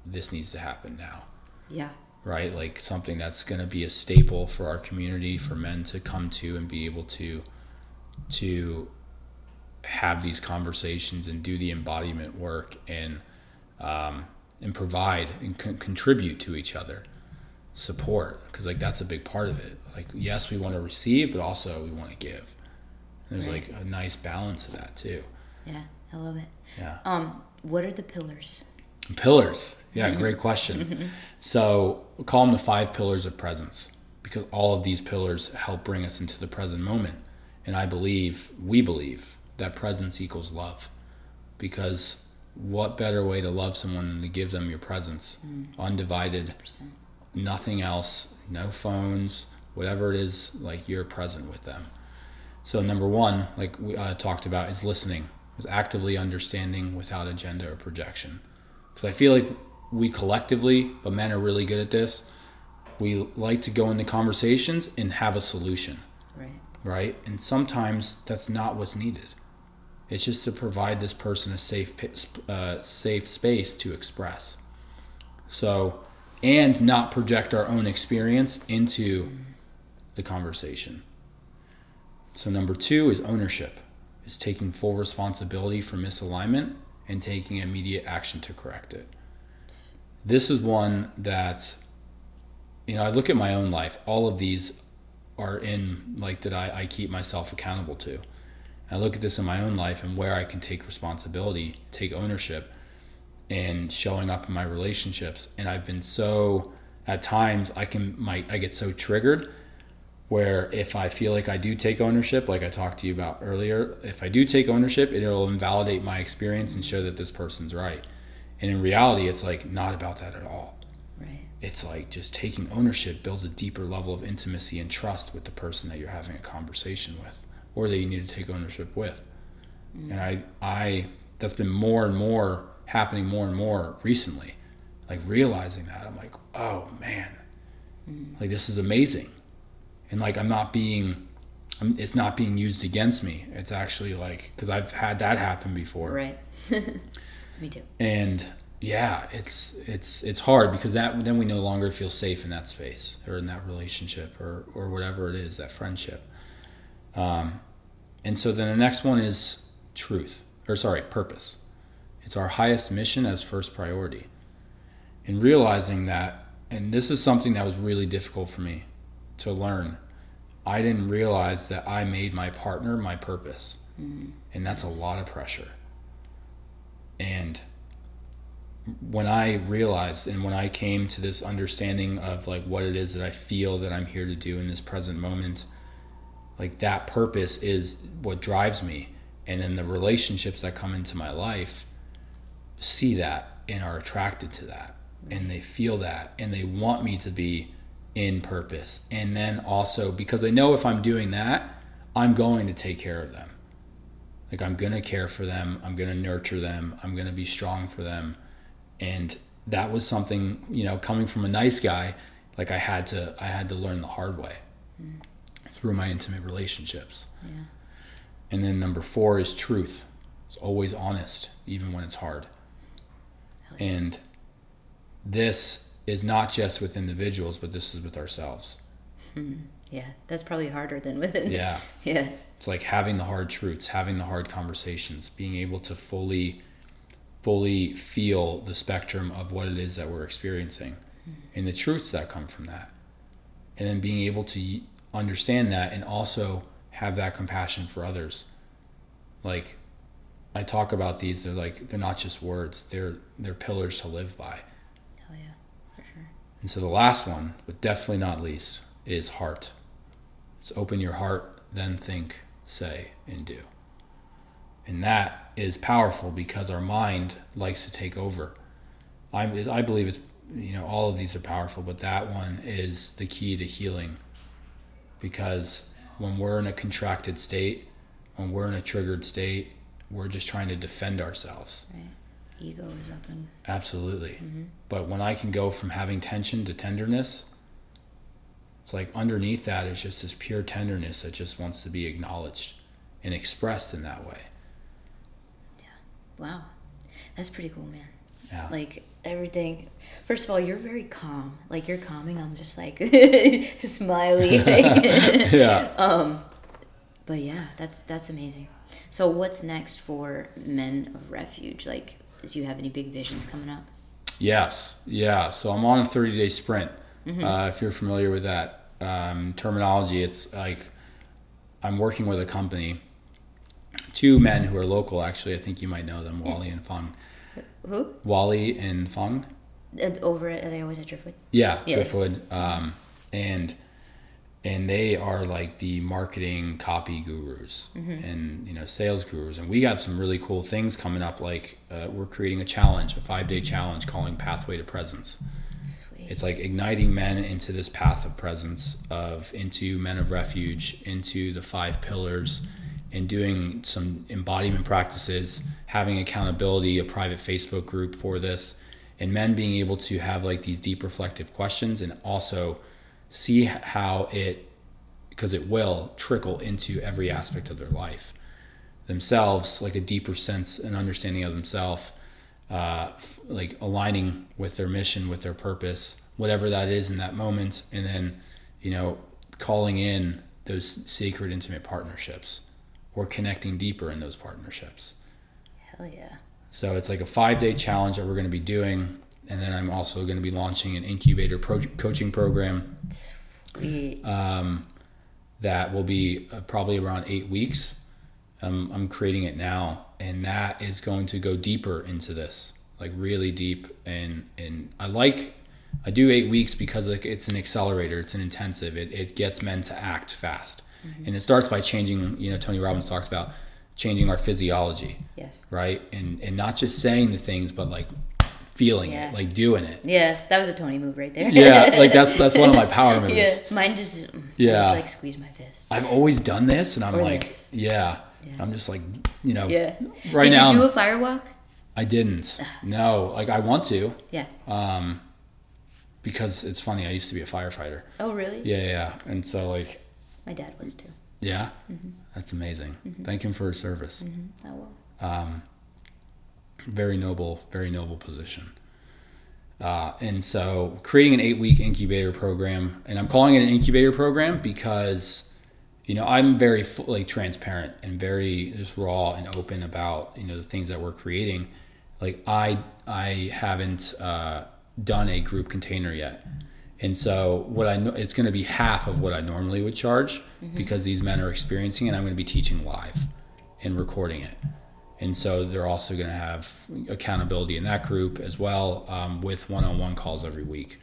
this needs to happen now, Yeah. right? Like something that's going to be a staple for our community, for men to come to and be able to, to have these conversations and do the embodiment work and um, and provide and con- contribute to each other support because like that's a big part of it like yes we want to receive but also we want to give there's Right. like a nice balance of that too. Yeah. I love it. yeah. Um, what are the pillars? pillars. Yeah mm-hmm. great question. Mm-hmm. So we call them the five pillars of presence because all of these pillars help bring us into the present moment. And i believe we believe that presence equals love. Because what better way to love someone than to give them your presence? Mm. Undivided nothing else no phones whatever it is like you're present with them so number one like we uh, talked about is listening is actively understanding without agenda or projection. Because i feel like we collectively but men are really good at this we like to go into conversations and have a solution. Right. right? And sometimes that's not what's needed. It's just to provide this person a safe uh, safe space to express. So and not project our own experience into the conversation so number two is ownership is taking full responsibility for misalignment and taking immediate action to correct it this is one that you know i look at my own life all of these are in like that I, I keep myself accountable to. I look at this in my own life and where I can take responsibility, take ownership, and showing up in my relationships. And I've been so at times I can my I get so triggered where if I feel like I do take ownership, like I talked to you about earlier, if I do take ownership, it'll invalidate my experience and show that this person's right. And in reality, it's like not about that at all. Right. it's like just taking ownership builds a deeper level of intimacy and trust with the person that you're having a conversation with or that you need to take ownership with. Mm. And i i that's been more and more happening more and more recently like realizing that i'm like oh man. Mm. Like this is amazing and like i'm not being I'm, it's not being used against me. It's actually like because i've had that happen before. Right. Me too. and yeah it's it's it's hard because that then we no longer feel safe in that space or in that relationship or or whatever it is that friendship. Um and so then the next one is truth or sorry purpose. It's our highest mission as first priority. And realizing that and this is something that was really difficult for me to learn i didn't realize that i made my partner my purpose. Mm. And that's a lot of pressure. And when I realized and when I came to this understanding of like what it is that I feel that I'm here to do in this present moment, like that purpose is what drives me. And then the relationships that come into my life see that and are attracted to that. And they feel that. And they want me to be in purpose. And then also because I know if I'm doing that, I'm going to take care of them. Like I'm gonna care for them, I'm gonna nurture them, I'm gonna be strong for them and that was something you know coming from a nice guy like i had to i had to learn the hard way mm. through my intimate relationships Yeah. and then number four is truth it's always honest even when it's hard and this is not just with individuals but this is with ourselves hmm. Yeah. That's probably harder than within. yeah Yeah. It's like having the hard truths, having the hard conversations, being able to fully fully feel the spectrum of what it is that we're experiencing hmm. and the truths that come from that. And then being able to understand that and also have that compassion for others. Like I talk about these. They're like they're not just words. They're they're pillars to live by. Hell yeah, for sure. And so the last one, but definitely not least, is heart. It's open your heart, then think, say, and do. And that is powerful because our mind likes to take over. I, I believe it's, you know, all of these are powerful, but that one is the key to healing. Because when we're in a contracted state, when we're in a triggered state, we're just trying to defend ourselves. Right. Ego is up and Absolutely. Mm-hmm. But when I can go from having tension to tenderness, it's like underneath that is just this pure tenderness that just wants to be acknowledged and expressed in that way. Yeah. Wow, that's pretty cool, man. Yeah. Like everything. First of all, you're very calm. Like you're calming. I'm just like smiley. yeah. Um, but yeah, that's that's amazing. So what's next for Men of Refuge? Like, do you have any big visions coming up? Yes. Yeah. So I'm on a 30 day sprint. Uh, if you're familiar with that um, terminology, it's like I'm working with a company, two men who are local, actually. I think you might know them, Wally and Fung. Who? Wally and Fung. Uh, over at, are they always at Driftwood? Yeah, Yeah. Driftwood. Um, and and they are like the marketing copy gurus and you know sales gurus. And we got some really cool things coming up like uh, we're creating a challenge a five day challenge calling pathway to presence. Sweet. it's like igniting men into this path of presence of into men of refuge into the five pillars and doing some embodiment practices having accountability a private facebook group for this and men being able to have like these deep reflective questions and also see how it because it will trickle into every aspect of their life themselves like a deeper sense and understanding of themselves uh, f- like aligning with their mission with their purpose whatever that is in that moment and then you know calling in those sacred intimate partnerships or connecting deeper in those partnerships Hell yeah. so it's like a five day challenge that we're going to be doing and then i'm also going to be launching an incubator pro- coaching program Sweet. um, that will be uh, probably around eight weeks. Um, I'm creating it now, and that is going to go deeper into this, like really deep. And and I like, I do eight weeks because like it's an accelerator, it's an intensive. It it gets men to act fast, and it starts by changing. You know, Tony Robbins talks about changing our physiology, yes. right? And and not just saying the things, but like feeling Yes. it, like doing it. Yes, that was a Tony move right there. Yeah, like that's that's one of my power moves. yeah. Mine just mm, Yeah. just like squeeze my fist. I've always done this, and I'm Or like, this. yeah. I'm just like, you know, Yeah. right Did now you do a firewalk? I didn't. No, like I want to, Yeah. um, because it's funny. I used to be a firefighter. Oh really? Yeah, yeah, yeah. and so like, My dad was too. yeah, Mm-hmm. that's amazing. Thank him for his service. Oh well. Um, very noble, very noble position. Uh, and so creating an eight week incubator program, and I'm calling it an incubator program because, you know, I'm very like transparent and very just raw and open about you know the things that we're creating. Like I I haven't uh, done a group container yet, and so what I know it's going to be half of what I normally would charge because these men are experiencing it. I'm going to be teaching live and recording it. And so they're also going to have accountability in that group as well um, with one on one calls every week.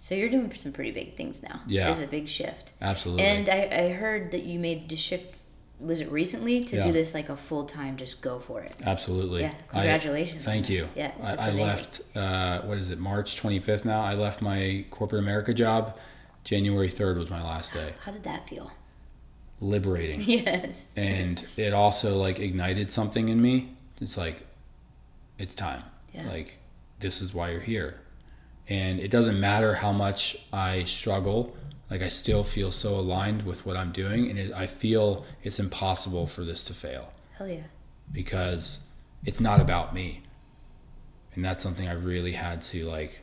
So you're doing some pretty big things now. Yeah. It's a big shift. Absolutely. And I, I heard that you made the shift. Was it recently to Yeah. do this like a full time? Just go for it. Absolutely. Yeah, congratulations on thank you. Yeah, I, I left, uh, what is it, March 25th now? I left my corporate America job. January 3rd was my last day. How did that feel? Liberating. yes. and it also like ignited something in me. It's like, it's time. Yeah. Like, this is why you're here. And it doesn't matter how much I struggle. Like, I still feel so aligned with what I'm doing. And it, I feel it's impossible for this to fail Hell yeah. because it's not about me. And that's something I really had to like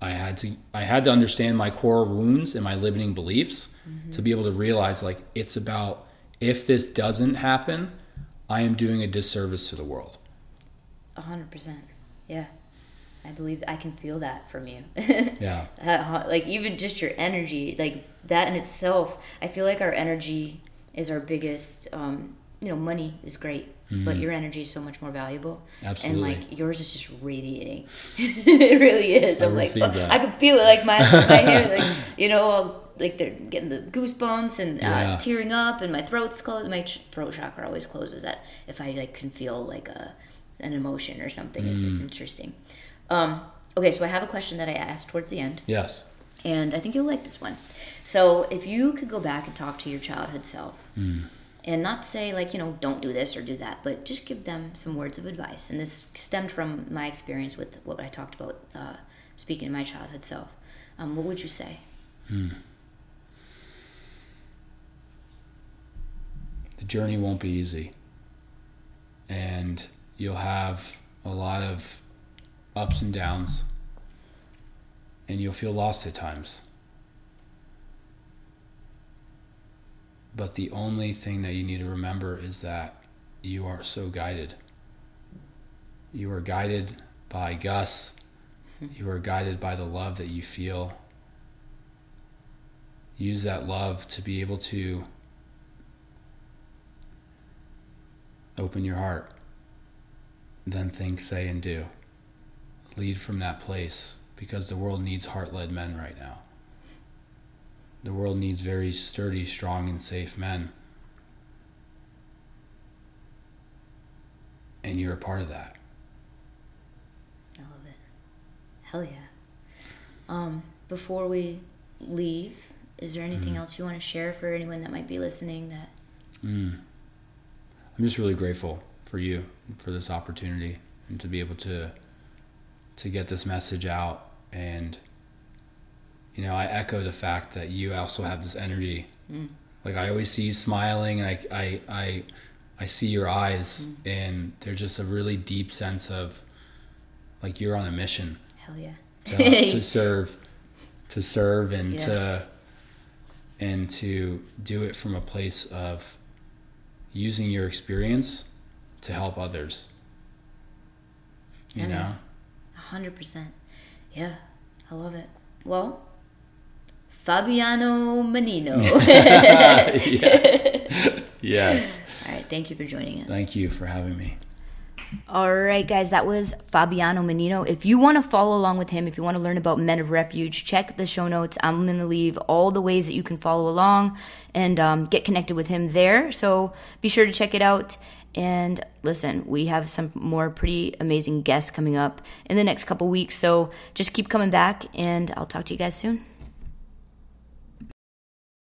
I had to I had to understand my core wounds and my limiting beliefs to be able to realize like it's about if this doesn't happen, I am doing a disservice to the world. A hundred percent. Yeah. I believe I can feel that from you. Yeah. That like even just your energy, like that in itself. I feel like our energy is our biggest. Um, you know, money is great, but your energy is so much more valuable. Mm-hmm. Absolutely. And like yours is just radiating. it really is. I'm like, received that. I can feel it. Like my my hair, like you know, I'll- like they're getting the goosebumps and uh, Yeah. tearing up, and my throat's closed. My throat chakra always closes at if I like can feel like a an emotion or something. It's Mm. it's interesting. Um, okay, so I have a question that I asked towards the end Yes. and I think you'll like this one. So, if you could go back and talk to your childhood self, and not say like you know don't do this or do that, but just give them some words of advice. And this stemmed from my experience with what I talked about uh, speaking to my childhood self. Um, what would you say? the journey won't be easy. And you'll have a lot of ups and downs. And you'll feel lost at times. But the only thing that you need to remember is that you are so guided. You are guided by Gus. You are guided by the love that you feel. Use that love to be able to Open your heart. Then think, say, and do. Lead from that place because the world needs heart led men right now. The world needs very sturdy, strong, and safe men. And you're a part of that. I love it. Hell yeah. Um, before we leave, is there anything else you want to share for anyone that might be listening that Mm. I'm just really grateful for you for this opportunity and to be able to to get this message out and you know I echo the fact that you also have this energy mm. like I always see you smiling I I I, I see your eyes mm. and there's just a really deep sense of like you're on a mission hell yeah. to, uh, to serve to serve and Yes. to and to do it from a place of using your experience to help others you Yeah, know. A hundred percent. Yeah, I love it. Well, Fabiano Mannino. yes yes All right, thank you for joining us. thank you for having me All right, guys, that was Fabiano Mannino. If you want to follow along with him, if you want to learn about Men of Refuge, check the show notes. I'm going to leave all the ways that you can follow along and um, get connected with him there. So be sure to check it out. And listen, we have some more pretty amazing guests coming up in the next couple weeks. So just keep coming back, and I'll talk to you guys soon.